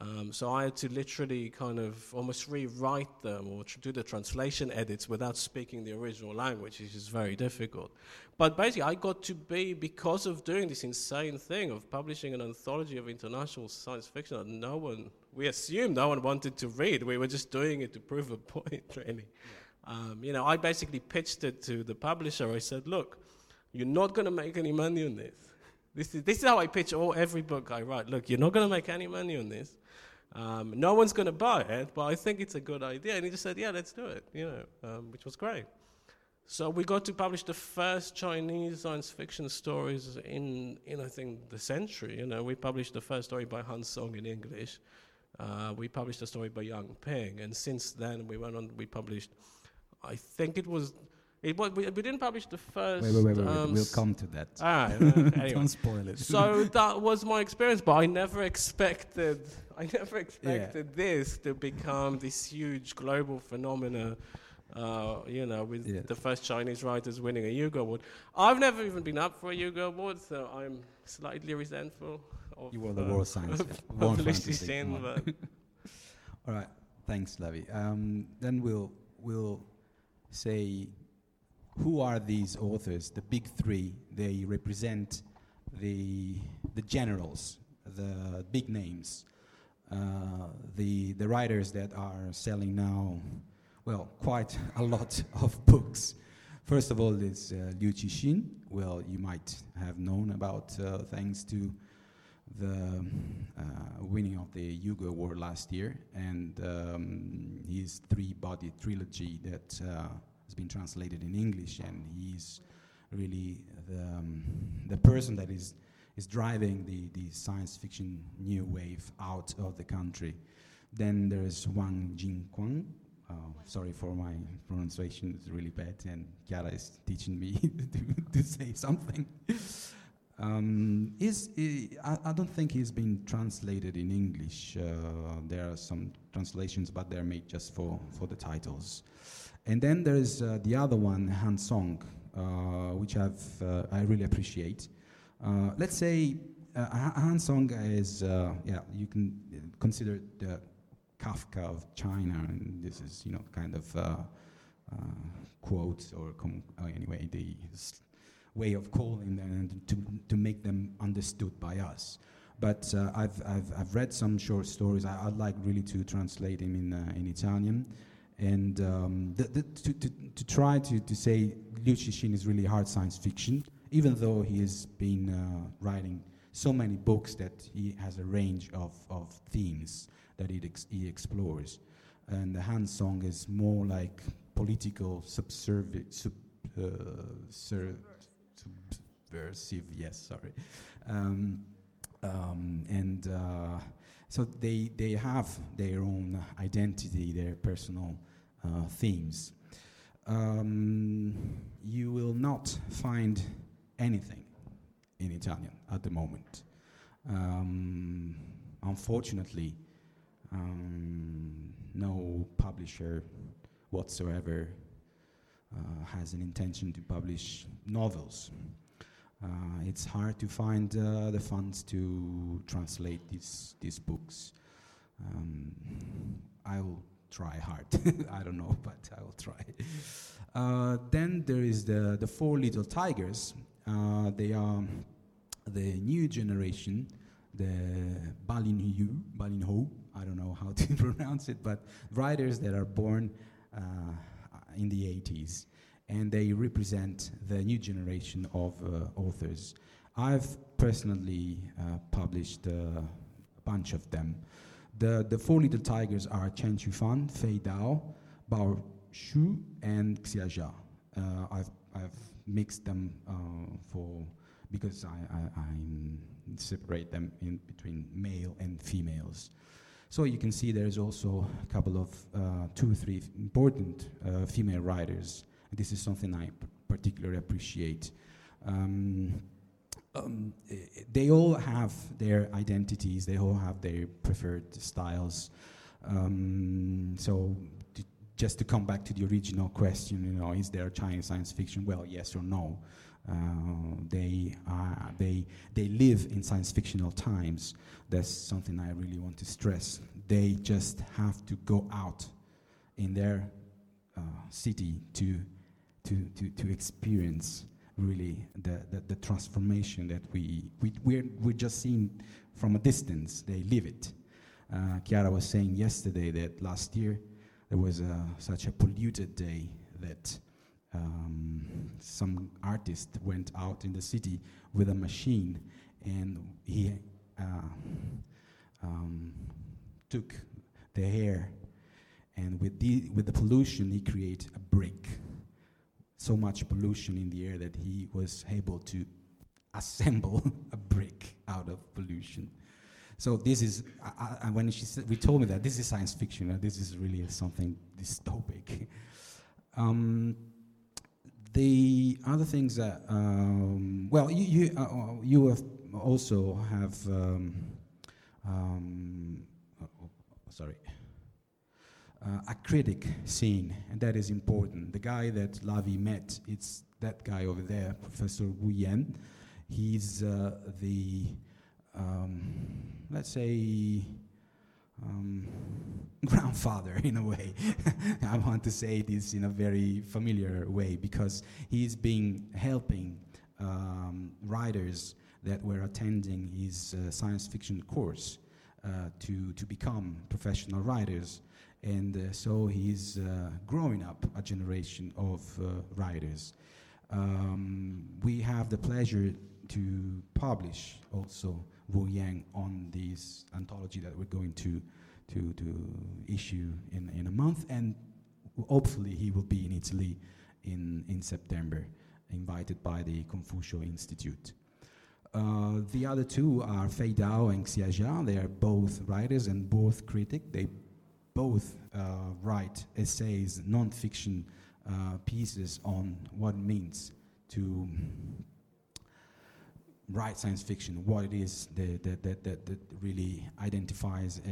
Um, so I had to literally kind of almost rewrite them or do the translation edits without speaking the original language, which is very difficult. But basically, I got to be, because of doing this insane thing of publishing an anthology of international science fiction that no one, we assumed no one wanted to read. We were just doing it to prove a point, really. Um, you know, I basically pitched it to the publisher. I said, look, you're not going to make any money on this. This is, this is how I pitch all every book I write. Look, you're not going to make any money on this. Um, no one's going to buy it, but I think it's a good idea. And he just said, yeah, let's do it, you know, um, which was great. So we got to publish the first Chinese science fiction stories in, in I think, the century. You know, we published the first story by Han Song in English. Uh, we published a story by Yang Ping, and since then we went on. We published, I think it was it was, we, we didn't publish the first. Wait, wait, wait, wait. Um, we'll come to that. Ah, anyway. Don't spoil it. so that was my experience, but I never expected. I never expected yeah. this to become this huge global phenomenon. Uh, you know, with yeah. the first Chinese writers winning a Hugo Award. I've never even been up for a Hugo Award, so I'm slightly resentful of You were the uh, world science. but All right, thanks, Lavie. Um, then we'll we'll say who are these authors? The big three. They represent the the generals, the big names, uh, the the writers that are selling now, well, quite a lot of books. First of all, is uh, Liu Cixin. Well, you might have known about uh, thanks to the uh, winning of the Hugo Award last year, and um, his three-body trilogy that uh, has been translated in English, and he's really the, um, the person that is is driving the, the science fiction new wave out of the country. Then there's Wang Jinkang. Uh, sorry for my pronunciation, it's really bad, and Chiara is teaching me to, to say something. Um, is, I, I don't think he's been translated in English. Uh, there are some translations, but they're made just for, for the titles. And then there's uh, the other one, Han Song, uh, which I've, uh, I really appreciate. Uh, let's say uh, Han Song is, uh, yeah, you can consider the Kafka of China, and this is, you know, kind of quotes or com- anyway, the way of calling them and to, to make them understood by us. But I've, I've, I've read some short stories. I, I'd like really to translate them in, in Italian. And um, the, the, to, to, to try to, to say Liu Cixin is really hard science fiction, even though he has been uh, writing so many books that he has a range of, of themes that he, ex- he explores. And the Han Song is more like political subservi- sub, uh, ser- subversive, yes, sorry. Um, um, and uh, so they, they have their own identity, their personal themes. Um, you will not find anything in Italian at the moment. Um, unfortunately, um, no publisher whatsoever uh, has an intention to publish novels. Uh, it's hard to find uh, the funds to translate these these books. Um, I will try hard. I don't know, but I will try. Uh, then there is the the four little tigers. Uh, they are the new generation, the Balinhu, Balinho. I don't know how to pronounce it, but writers that are born uh, in the 80s and they represent the new generation of uh, authors. I've personally uh, published uh, a bunch of them. The, the four little tigers are Chen Qiufan, Fei Dao, Bao Shu, and Xia Jia. Uh, I've, I've mixed them uh, for because I, I, I separate them in between male and females. So you can see there's also a couple of uh, two or three important uh, female writers. This is something I particularly appreciate. Um, um, eh, they all have their identities, they all have their preferred styles. Um, so, to, just to come back to the original question, you know, is there Chinese science fiction? Well, yes or no. Uh, they, are, they, they live in science fictional times. That's something I really want to stress. They just have to go out in their uh, city to, to, to, to experience really the, the, the transformation that we, we, we're, we're just seeing from a distance. They live it. Uh, Chiara was saying yesterday that last year there was a, such a polluted day that um, some artist went out in the city with a machine and he uh, um, took the air and with the, with the pollution he created a brick so much pollution in the air that he was able to assemble a brick out of pollution. So this is I, I, when she said, we told me that this is science fiction this is really something dystopic. Um, the other things that um, well you you, uh, uh, you have also have um, um, oh, oh, sorry uh, a critic scene and that is important the guy that Lavie met it's that guy over there Professor Wu Yan he's uh, the um, let's say, um, grandfather in a way. I want to say this in a very familiar way because he's been helping um, writers that were attending his uh, science fiction course uh, to, to become professional writers. And uh, so he's uh, growing up a generation of uh, writers. Um, we have the pleasure to publish also Wu Yan on this anthology that we're going to, to, to issue in, in a month, and hopefully he will be in Italy in, in September, invited by the Confucio Institute. Uh, the other two are Fei Dao and Xia Jia. They are both writers and both critics. They both uh, write essays, non-fiction uh, pieces on what it means to write science fiction, what it is that, that, that, that, really identifies uh,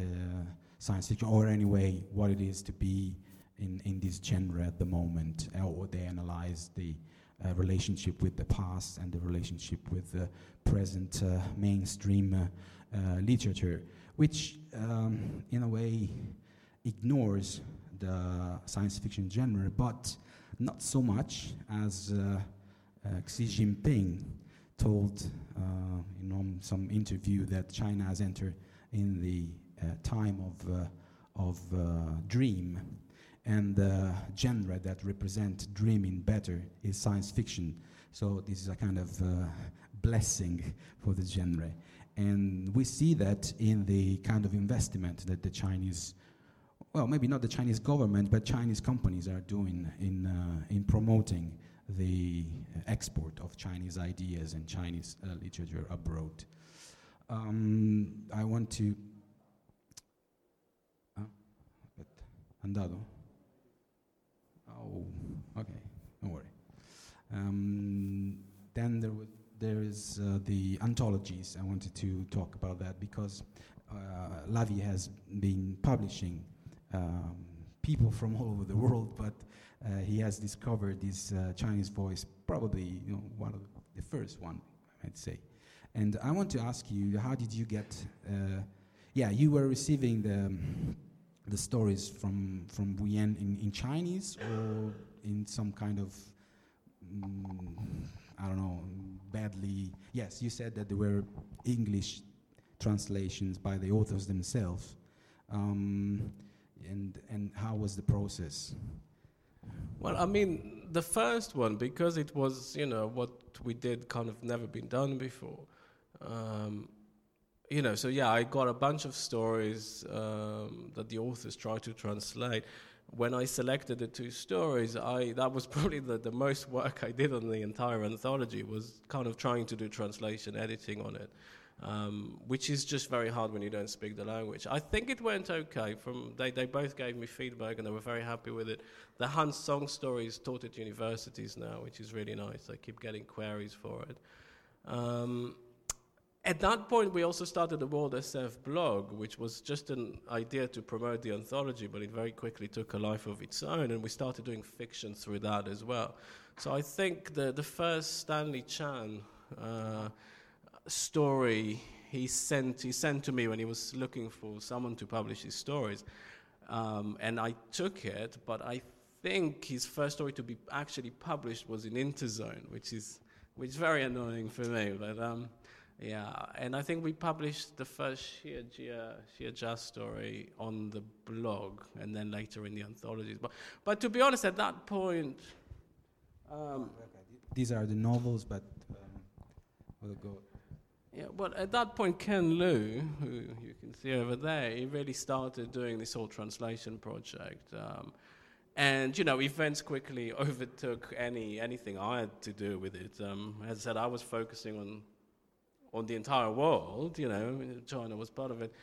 science fiction, or anyway, what it is to be in, in this genre at the moment, uh, or they analyze the uh, relationship with the past and the relationship with the present uh, mainstream literature, which um, in a way ignores the science fiction genre, but not so much as Xi Jinping told uh, in some interview that China has entered in the uh, time of, uh, of dream. And the genre that represents dreaming better is science fiction. So this is a kind of blessing for the genre. And we see that in the kind of investment that the Chinese, well, maybe not the Chinese government, but Chinese companies are doing in, uh, in promoting the export of Chinese ideas and Chinese uh, literature abroad. Um, I want to. Uh, andado. Oh, okay, don't worry. Um, then there, there is uh, the anthologies. I wanted to talk about that because uh, Lavie has been publishing um, people from all over the world, but uh, he has discovered this uh, Chinese voice, probably you know, one of the first one, I'd say. And I want to ask you, how did you get? Uh, yeah, you were receiving the the stories from from Wu Yan in, in Chinese or in some kind of mm, I don't know, badly. Yes, you said that there were English translations by the authors themselves. Um, and and how was the process? Well, I mean, the first one, because it was, you know, what we did kind of never been done before. Um, you know, so yeah, I got a bunch of stories um, that the authors tried to translate. When I selected the two stories, I that was probably the, the most work I did on the entire anthology was kind of trying to do translation editing on it um, which is just very hard when you don't speak the language. I think it went okay. From they, they both gave me feedback and they were very happy with it. The Han Song story is taught at universities now, which is really nice. I keep getting queries for it. Um, at that point, we also started the World SF blog, which was just an idea to promote the anthology, but it very quickly took a life of its own, and we started doing fiction through that as well. So I think the, the first Stanley Chen. Uh, story he sent he sent to me when he was looking for someone to publish his stories, um, and I took it. But I think his first story to be actually published was in Interzone, which is which is very annoying for me. But um, yeah, and I think we published the first Xia Jia, Jia story on the blog, and then later in the anthologies. But but to be honest, at that point. Um, These are the novels, but um, we'll go yeah, well, at that point, Ken Liu, who you can see over there, he really started doing this whole translation project. Um, and, you know, events quickly overtook any anything I had to do with it. Um, as I said, I was focusing on, on the entire world, you know, China was part of it.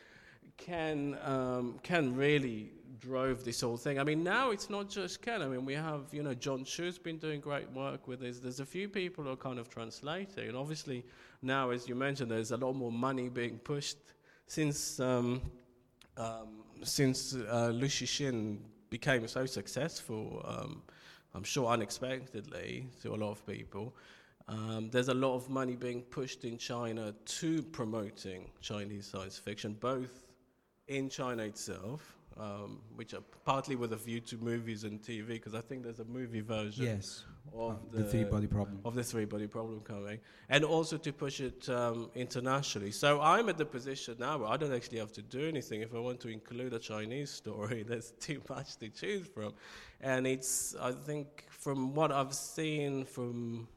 Ken, um, Ken really drove this whole thing. I mean, now it's not just Ken. I mean, we have, you know, John Chu's been doing great work with this. There's a few people who are kind of translating. And obviously, now, as you mentioned, there's a lot more money being pushed since, um, um, since uh, Liu Cixin became so successful, um, I'm sure unexpectedly to a lot of people. Um, there's a lot of money being pushed in China to promoting Chinese science fiction, both in China itself, um, which are partly with a view to movies and TV, because I think there's a movie version Yes, of uh, the, three body problem. of the three body problem coming, and also to push it um, internationally. So I'm at the position now where I don't actually have to do anything. If I want to include a Chinese story, there's too much to choose from, and it's I think from what I've seen from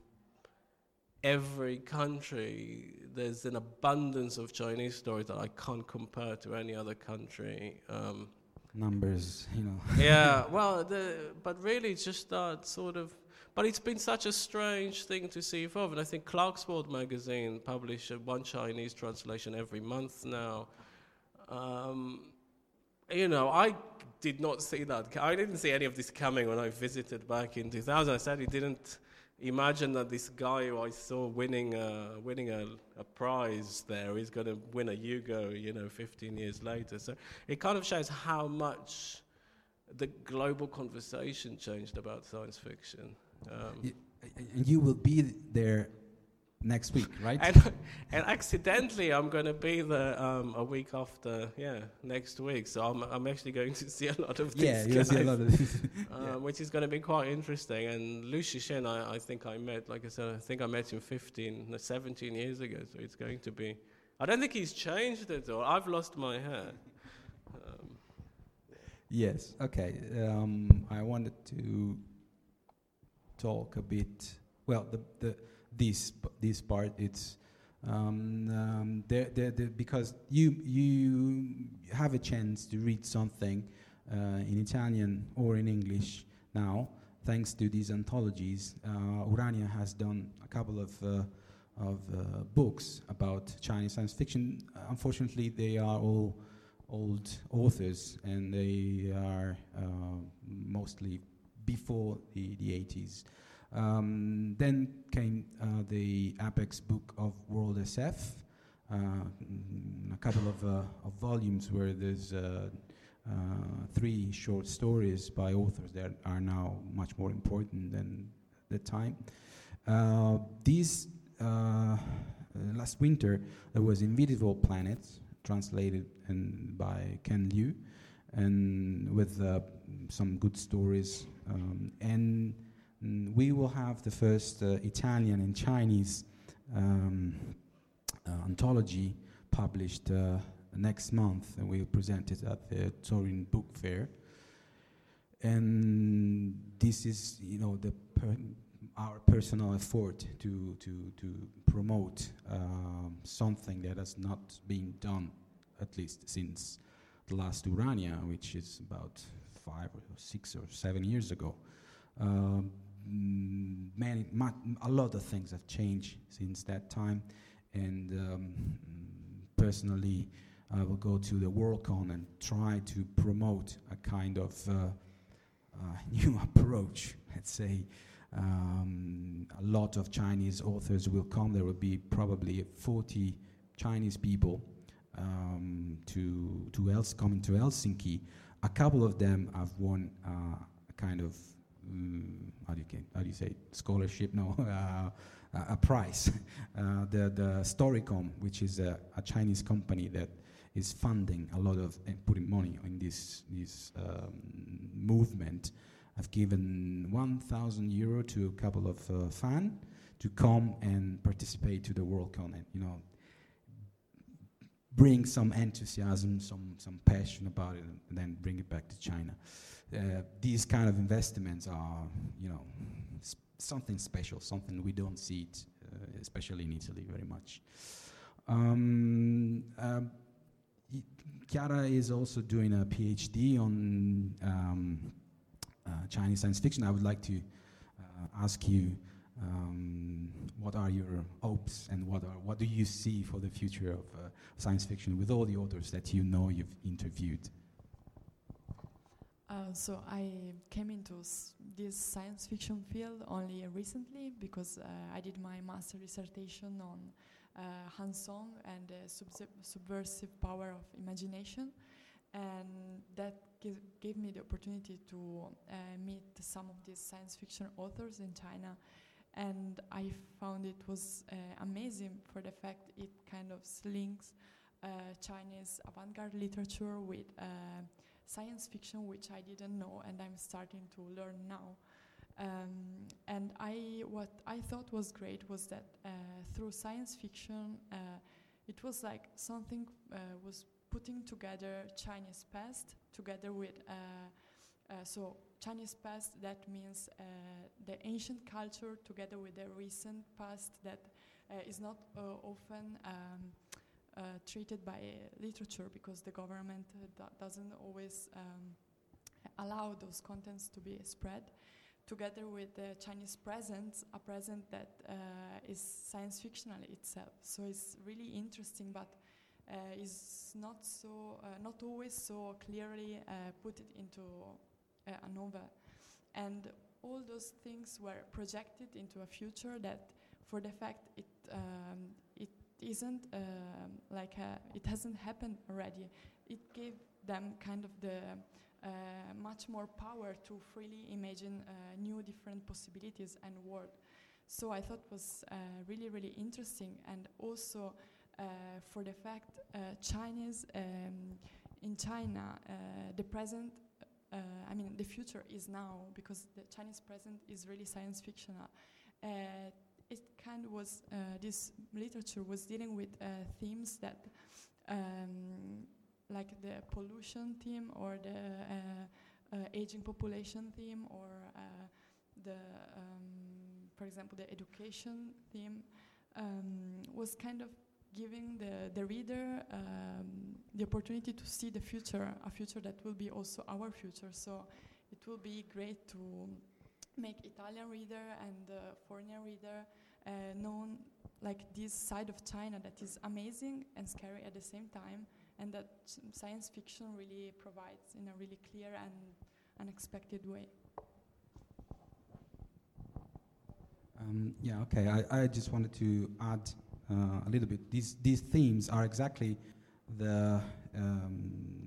every country, there's an abundance of Chinese stories that I can't compare to any other country. Um, Numbers, you know. yeah, well, the, but really, it's just that sort of. But it's been such a strange thing to see evolve, and I think Clarkesworld magazine publish uh, one Chinese translation every month now. Um, you know, I did not see that. I didn't see any of this coming when I visited back in 2000. I said he didn't imagine that this guy I saw winning a, winning a, a prize there is going to win a Hugo, you know, 15 years later. So it kind of shows how much the global conversation changed about science fiction. Um, and you will be there next week, right? and, and accidentally, I'm going to be there um, a week after, yeah, next week. So I'm, I'm actually going to see a lot of these yeah, you'll see a guys. lot of this. um, which is going to be quite interesting. And Liu Cixin, I, I think I met, like I said, I think I met him 15, no, 17 years ago. So it's going to be. I don't think he's changed at all. I've lost my hair. Um, Yes. Okay. Um, I wanted to talk a bit. Well, the the this this part it's um, um, there, there, there because you you have a chance to read something uh, in Italian or in English now, thanks to these anthologies. Uh, Urania has done a couple of. Uh, of uh, books about Chinese science fiction. Unfortunately, they are all old authors, and they are uh, mostly before the, the 80s. Um, then came uh, the Apex book of World SF, uh, mm, a couple of, uh, of volumes where there's uh, uh, three short stories by authors that are now much more important than the time. These last winter there was Invisible Planets, translated and by Ken Liu, and with some good stories. Um, and mm, we will have the first uh, Italian and Chinese um, uh, anthology published uh, next month, and we'll present it at the Turin Book Fair. And this is, you know, the per- our personal effort to to to promote um, something that has not been done, at least since the last Urania, which is about five or six or seven years ago. Um, many, mu- a lot of things have changed since that time, and um, personally, I will go to the WorldCon and try to promote a kind of uh, uh, new approach, let's say. Um, a lot of Chinese authors will come. There will be probably 40 Chinese people um, to to Els- coming to Helsinki. A couple of them have won uh, a kind of mm, how do you how do you say scholarship? No, uh, a- prize. uh, the the Storycom, which is a, a Chinese company that is funding a lot of and putting money in this this um, movement. I've given 1,000 euro to a couple of uh, fans to come and participate to the WorldCon and you know bring some enthusiasm, some some passion about it, and then bring it back to China. Uh, these kind of investments are you know s- something special, something we don't see it, uh, especially in Italy, very much. Um, um, Chiara is also doing a PhD on um, uh, Chinese science fiction. I would like to uh, ask you, um, what are your hopes and what are what do you see for the future of uh, science fiction with all the authors that you know you've interviewed? Uh, so I came into s- this science fiction field only recently because uh, I did my master dissertation on uh, Han Song and the subversive power of imagination, and that gave me the opportunity to uh, meet some of these science fiction authors in China. And I found it was uh, amazing for the fact it kind of links Chinese avant-garde literature with science fiction, which I didn't know, and I'm starting to learn now. Um, and I, what I thought was great was that uh, through science fiction, uh, it was like something uh, was putting together Chinese past together with so Chinese past, that means uh, the ancient culture together with the recent past that uh, is not uh, often um, uh, treated by literature because the government uh, doesn't always um, allow those contents to be spread. Together with the Chinese present, a present that uh, is science fictional itself. So it's really interesting, but is not so, not always so clearly put it into uh, a novel. And all those things were projected into a future that, for the fact it um, isn't um, like a, it hasn't happened already, it gave them kind of the uh, much more power to freely imagine uh, new different possibilities and world. So I thought was uh, really really interesting and also uh, for the fact uh, Chinese um, in China the present uh, I mean, the future is now because the Chinese present is really science fictional. Uh, it kind of was, uh, this literature was dealing with uh, themes that, um, like the pollution theme or the uh, uh, aging population theme or the, um, for example, the education theme, um, was kind of giving the, the reader um, the opportunity to see the future, a future that will be also our future. So it will be great to make Italian reader and uh, foreign reader uh, known like this side of China that is amazing and scary at the same time, and that science fiction really provides in a really clear and unexpected way. Um, yeah, okay. I, I just wanted to add uh, a little bit. These these themes are exactly the um,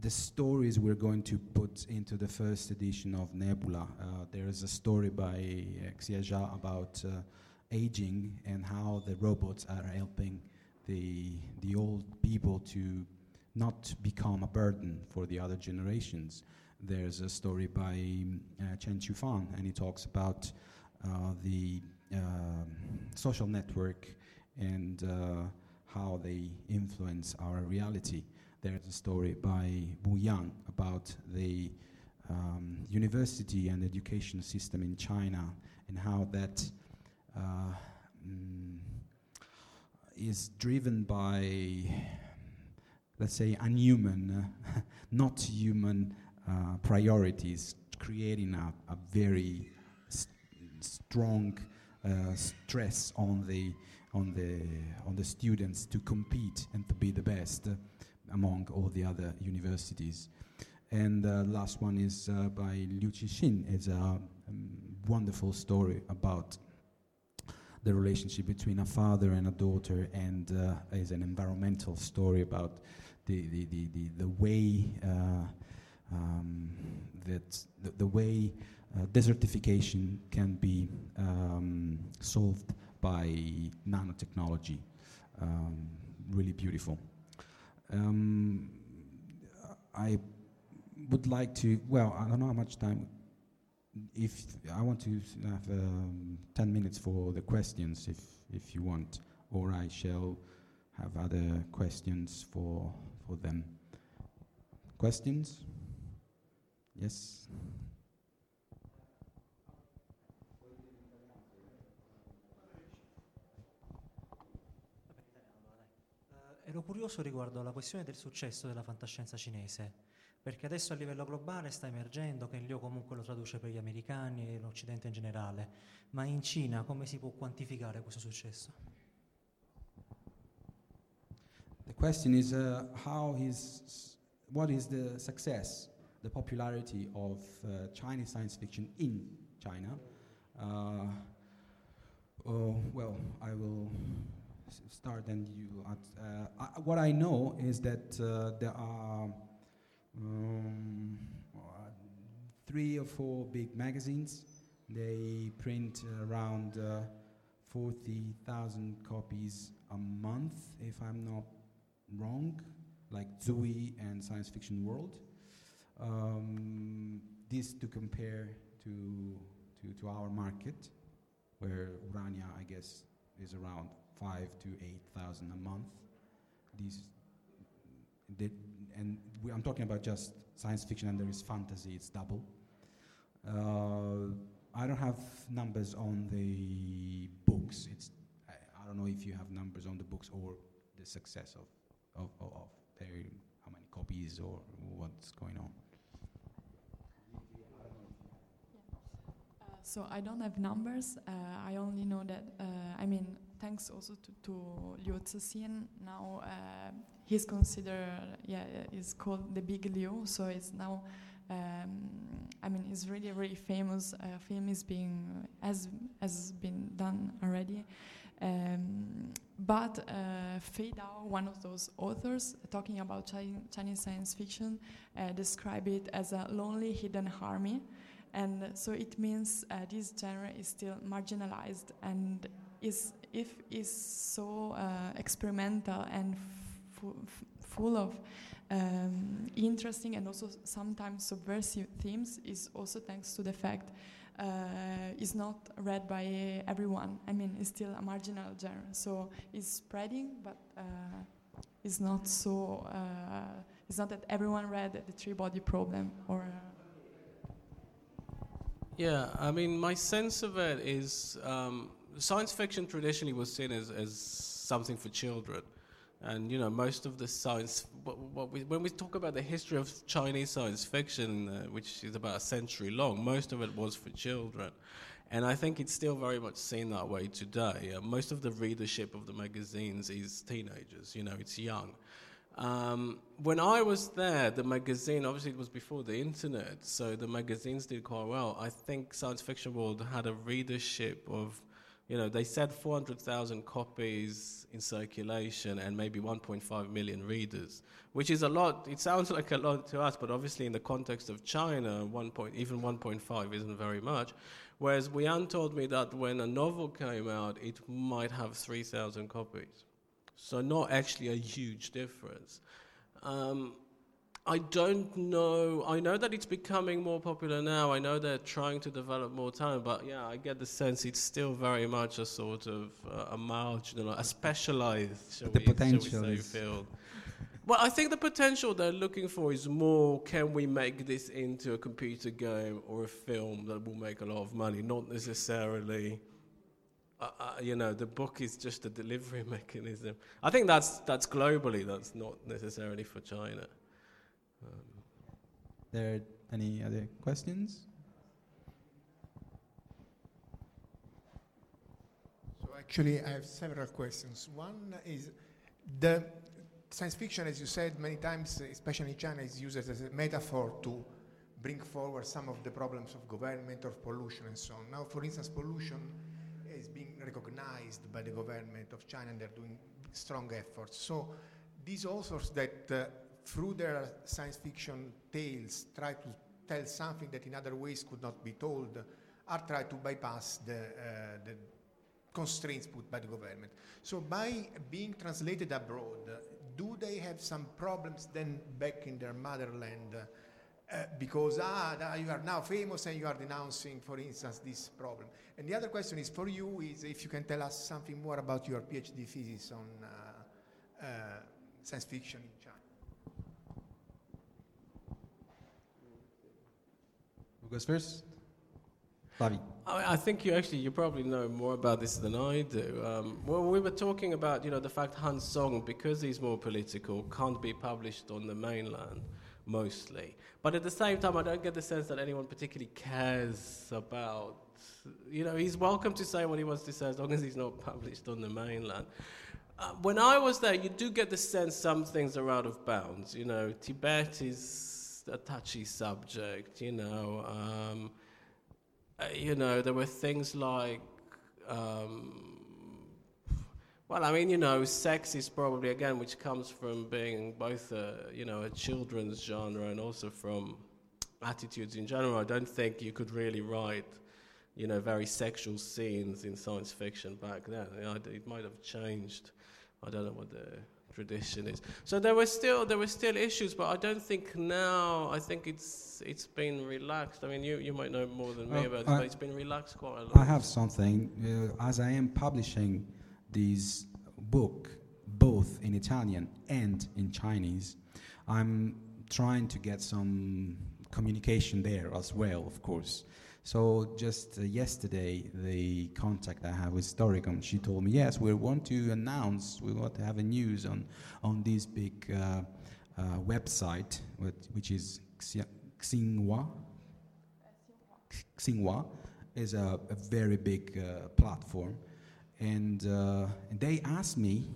the stories we're going to put into the first edition of Nebula. Uh, there is a story by uh, Xia Jia about uh, aging and how the robots are helping the the old people to not become a burden for the other generations. There's a story by uh, Chen Qiufan, and he talks about uh, the um, social network and uh, how they influence our reality. There's a story by Wu Yan about the um, university and education system in China and how that uh, mm, is driven by, let's say, unhuman, not human uh, priorities, creating a, a very st- strong uh, stress on the on the on the students to compete and to be the best among all the other universities. And the uh, last one is uh, by Liu Cixin. It's a um, wonderful story about the relationship between a father and a daughter, and uh, is an environmental story about the the the the, the way uh, um, that the, the way uh, desertification can be um, solved by nanotechnology. Um, really beautiful. Um, I would like to, well, I don't know how much time. If I want to have um, 10 minutes for the questions, if, if you want, or I shall have other questions for, for them. Questions? Yes? Ero curioso riguardo alla questione del successo della fantascienza cinese, perché adesso a livello globale sta emergendo, che Liu comunque lo traduce per gli americani e l'Occidente in generale, ma in Cina come si può quantificare questo successo? The question is uh, how is what is the success, the popularity of uh, Chinese science fiction in China? Uh, oh, well, I will start and you. Uh, I, what I know is that uh, there are um, three or four big magazines They print around uh, 40,000 copies a month, if I'm not wrong, like Zooey and Science Fiction World. Um, this to compare to, to, to our market, where Urania, I guess, is around five to 8,000 a month. These, the, and we, I'm talking about just science fiction and there is fantasy, it's double. Uh, I don't have numbers on the books. It's I, I, don't know if you have numbers on the books or the success of of, of, of how many copies or what's going on. so I don't have numbers. Uh, I only know that uh, I mean thanks also to, to Liu Cixin. Now uh, he's considered yeah is called the Big Liu. So it's now um, I mean, it's really, really famous. Uh, film is being has has been done already. Um, but uh, Fei Dao, one of those authors talking about Chi Chinese science fiction, uh, describe it as a lonely hidden army, and so it means uh, this genre is still marginalized and is if is so uh, experimental and full of um, interesting and also sometimes subversive themes is also thanks to the fact uh, is not read by everyone. I mean, it's still a marginal genre, so it's spreading, but uh, it's not so. Uh, it's not that everyone read the Three Body Problem or. Uh, yeah, I mean, my sense of it is um, science fiction traditionally was seen as, as something for children. And you know, most of the science, what, what we, when we talk about the history of Chinese science fiction, uh, which is about a century long, most of it was for children. And I think it's still very much seen that way today. Uh, most of the readership of the magazines is teenagers, you know, it's young. Um, when I was there, the magazine, obviously it was before the internet, so the magazines did quite well. I think Science Fiction World had a readership of you know, they said 400,000 copies in circulation and maybe 1.5 million readers, which is a lot. It sounds like a lot to us, but obviously in the context of China, 1 point, even 1.5 isn't very much. Whereas Wu Yan told me that when a novel came out, it might have 3,000 copies. So not actually a huge difference. Um, I don't know. I know that it's becoming more popular now. I know they're trying to develop more talent, but yeah, I get the sense it's still very much a sort of uh, a marginal, a specialized, shall the we, potential we say, field. Well, I think the potential they're looking for is more can we make this into a computer game or a film that will make a lot of money, not necessarily. Uh, uh, you know, the book is just a delivery mechanism. I think that's that's globally. That's not necessarily for China. There any other questions? So actually, I have several questions. One is the science fiction, as you said many times, especially in China, is used as a metaphor to bring forward some of the problems of government or pollution and so on. Now, for instance, pollution is being recognized by the government of China and they're doing strong efforts. So these authors that uh, through their science fiction tales, try to tell something that in other ways could not be told, or try to bypass the, uh, the constraints put by the government. So by being translated abroad, do they have some problems then back in their motherland? Uh, because ah, you are now famous and you are denouncing, for instance, this problem. And the other question is for you is if you can tell us something more about your PhD thesis on uh, uh science fiction in China. Goes first? Bobby. I, I think you actually you probably know more about this than I do. Um, well, we were talking about you know the fact Han Song because he's more political can't be published on the mainland mostly. But at the same time, I don't get the sense that anyone particularly cares about. You know, he's welcome to say what he wants to say as long as he's not published on the mainland. Uh, when I was there, you do get the sense some things are out of bounds. You know, Tibet is a touchy subject, you know. Um, uh, you know, there were things like, um, well, I mean, you know, sex is probably, again, which comes from being both, a, you know, a children's genre and also from attitudes in general. I don't think you could really write, you know, very sexual scenes in science fiction back then. You know, it might have changed. I don't know what the tradition is. So there were still there were still issues, but I don't think now. I think it's it's been relaxed. I mean, you, you might know more than me Uh, about this, I- but it's been relaxed quite a lot. I have something. Uh, as I am publishing this book, both in Italian and in Chinese, I'm trying to get some communication there as well, of course. So just uh, yesterday, the contact I have with Storycom, she told me, yes, we want to announce, we want to have a news on on this big uh, uh, website, which, is Xinhua. Xinhua is a, a very big uh, platform, and, uh, and they asked me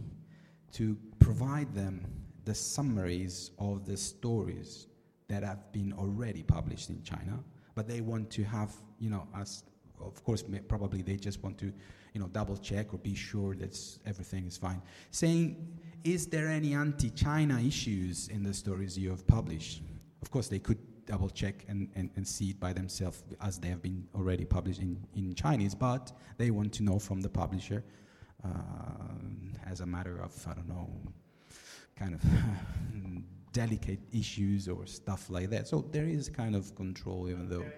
to provide them the summaries of the stories that have been already published in China, but they want to have, you know, as of course, may, probably they just want to, you know, double check or be sure that everything is fine. Saying, is there any anti-China issues in the stories you have published? Of course, they could double check and, and, and see it by themselves as they have been already published in, in Chinese, but they want to know from the publisher uh, as a matter of, I don't know, kind of delicate issues or stuff like that. So there is kind of control, even though.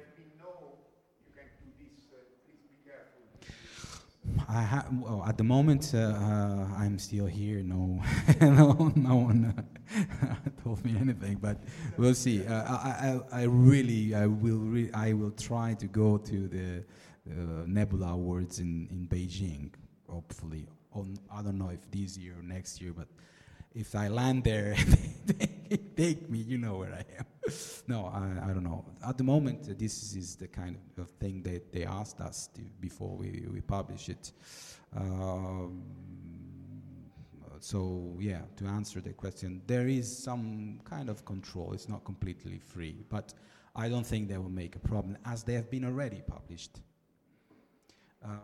I ha- well, at the moment, uh, uh, I'm still here. No, no, no one uh, told me anything, but we'll see. Uh, I, I, I really, I will, re- I will try to go to the uh, Nebula Awards in, in Beijing, hopefully. On, I don't know if this year or next year, but if I land there, take me. You know where I am. no, I, I don't know. At the moment, uh, this is the kind of thing that they asked us to before we, we publish it. Um, so yeah, to answer the question, there is some kind of control. It's not completely free, but I don't think they will make a problem as they have been already published. Uh,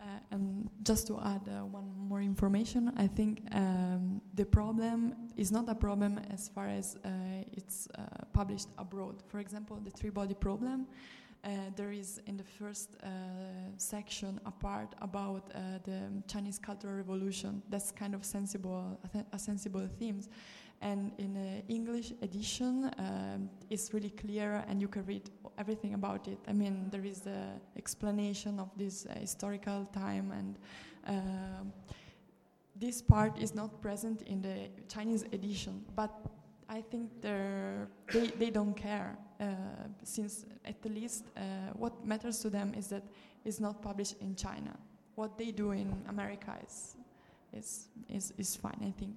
Uh, and just to add uh, one more information, I think um, the problem is not a problem as far as uh, it's uh, published abroad. For example, the three-body problem. Uh, there is in the first uh, section a part about uh, the Chinese Cultural Revolution. That's kind of sensible, a sensible themes. And in the English edition, um, it's really clear, and you can read everything about it. I mean, there is the explanation of this uh, historical time, and um this part is not present in the Chinese edition. But I think they they don't care, uh, since at least uh, what matters to them is that it's not published in China. What they do in America is is is, is fine, I think.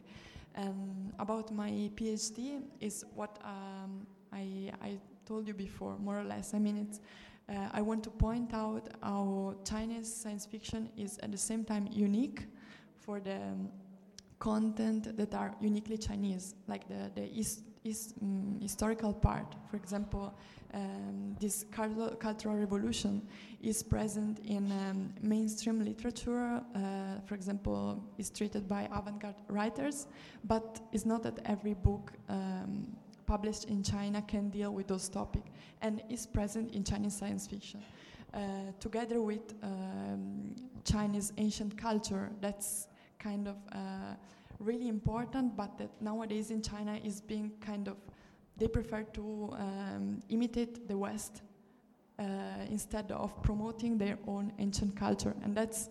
Um, about my PhD is what um, I, I told you before, more or less. I mean, it's, uh, I want to point out how Chinese science fiction is at the same time unique for the um, content that are uniquely Chinese, like the, the um, historical part. For example, um, this cultural, revolution is present in um, mainstream literature, uh, for example, is treated by avant-garde writers, but it's not that every book um, published in China can deal with those topics, and is present in Chinese science fiction. Uh, together with um, Chinese ancient culture, that's kind of uh, really important, but that nowadays in China is being kind of they prefer to um, imitate the West uh, instead of promoting their own ancient culture, and that's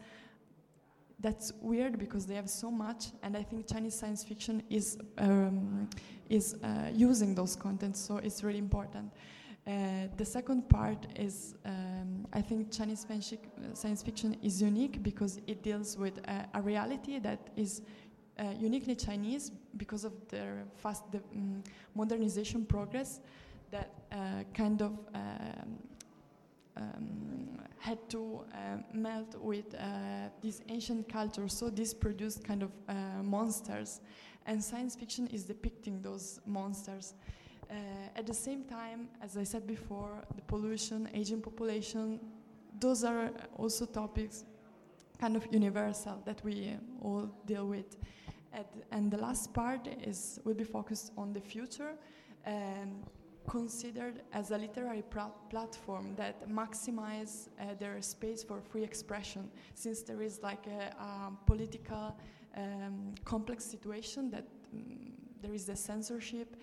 that's weird because they have so much, and I think Chinese science fiction is um, is uh, using those contents, so it's really important. Uh, the second part is um, I think Chinese science fiction is unique because it deals with a, a reality that is uh, uniquely Chinese because of their fast um, modernization progress that uh, kind of um, um, had to uh, melt with uh, this ancient culture. So this produced kind of monsters, and science fiction is depicting those monsters. At the same time, as I said before, the pollution, aging population, those are also topics kind of universal that we all deal with. And the last part is will be focused on the future. Um, considered as a literary platform that maximize uh, their space for free expression, since there is like a, a political um, complex situation that um, there is the censorship.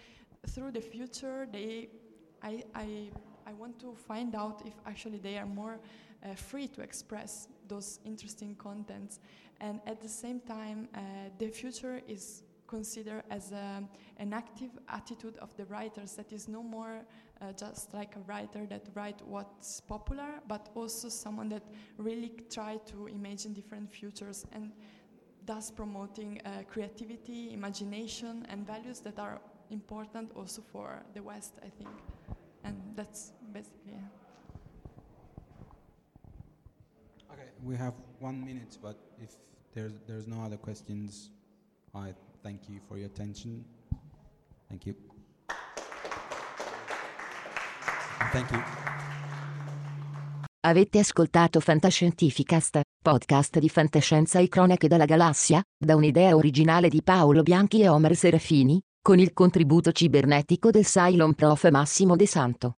Through the future, they, I, I, I want to find out if actually they are more uh, free to express those interesting contents, and at the same time, uh, the future is considered as a, an active attitude of the writers that is no more uh, just like a writer that write what's popular, but also someone that really try to imagine different futures and thus promoting uh, creativity, imagination, and values that are important also for the West, I think. And that's basically. it. Okay, we have one minute, but if there's there's no other questions, I thank you for your attention. Thank you. Thank you. Avete ascoltato Fantascientificast, podcast di fantascienza e cronache dalla galassia, da un'idea originale di Paolo Bianchi e Omer Serafini, con il contributo cibernetico del Cylon Prof Massimo De Santo.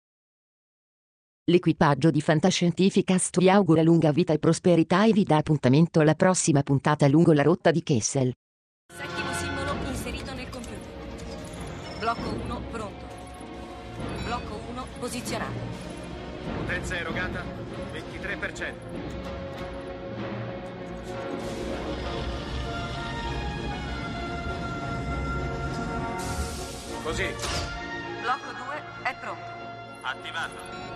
L'equipaggio di Fantascientificast vi augura lunga vita e prosperità e vi dà appuntamento alla prossima puntata lungo la rotta di Kessel. Settimo simbolo inserito nel computer. Blocco 1 pronto. Blocco 1 posizionato. Potenza erogata 23%. Così. Blocco 2 è pronto. Attivato.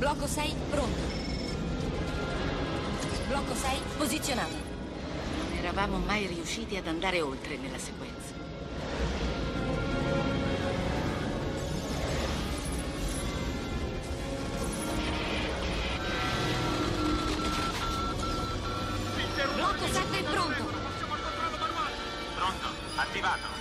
Blocco 6 pronto. Blocco 6 posizionato. Non eravamo mai riusciti ad andare oltre nella sequenza. Blocco 7 pronto. Pronto, attivato.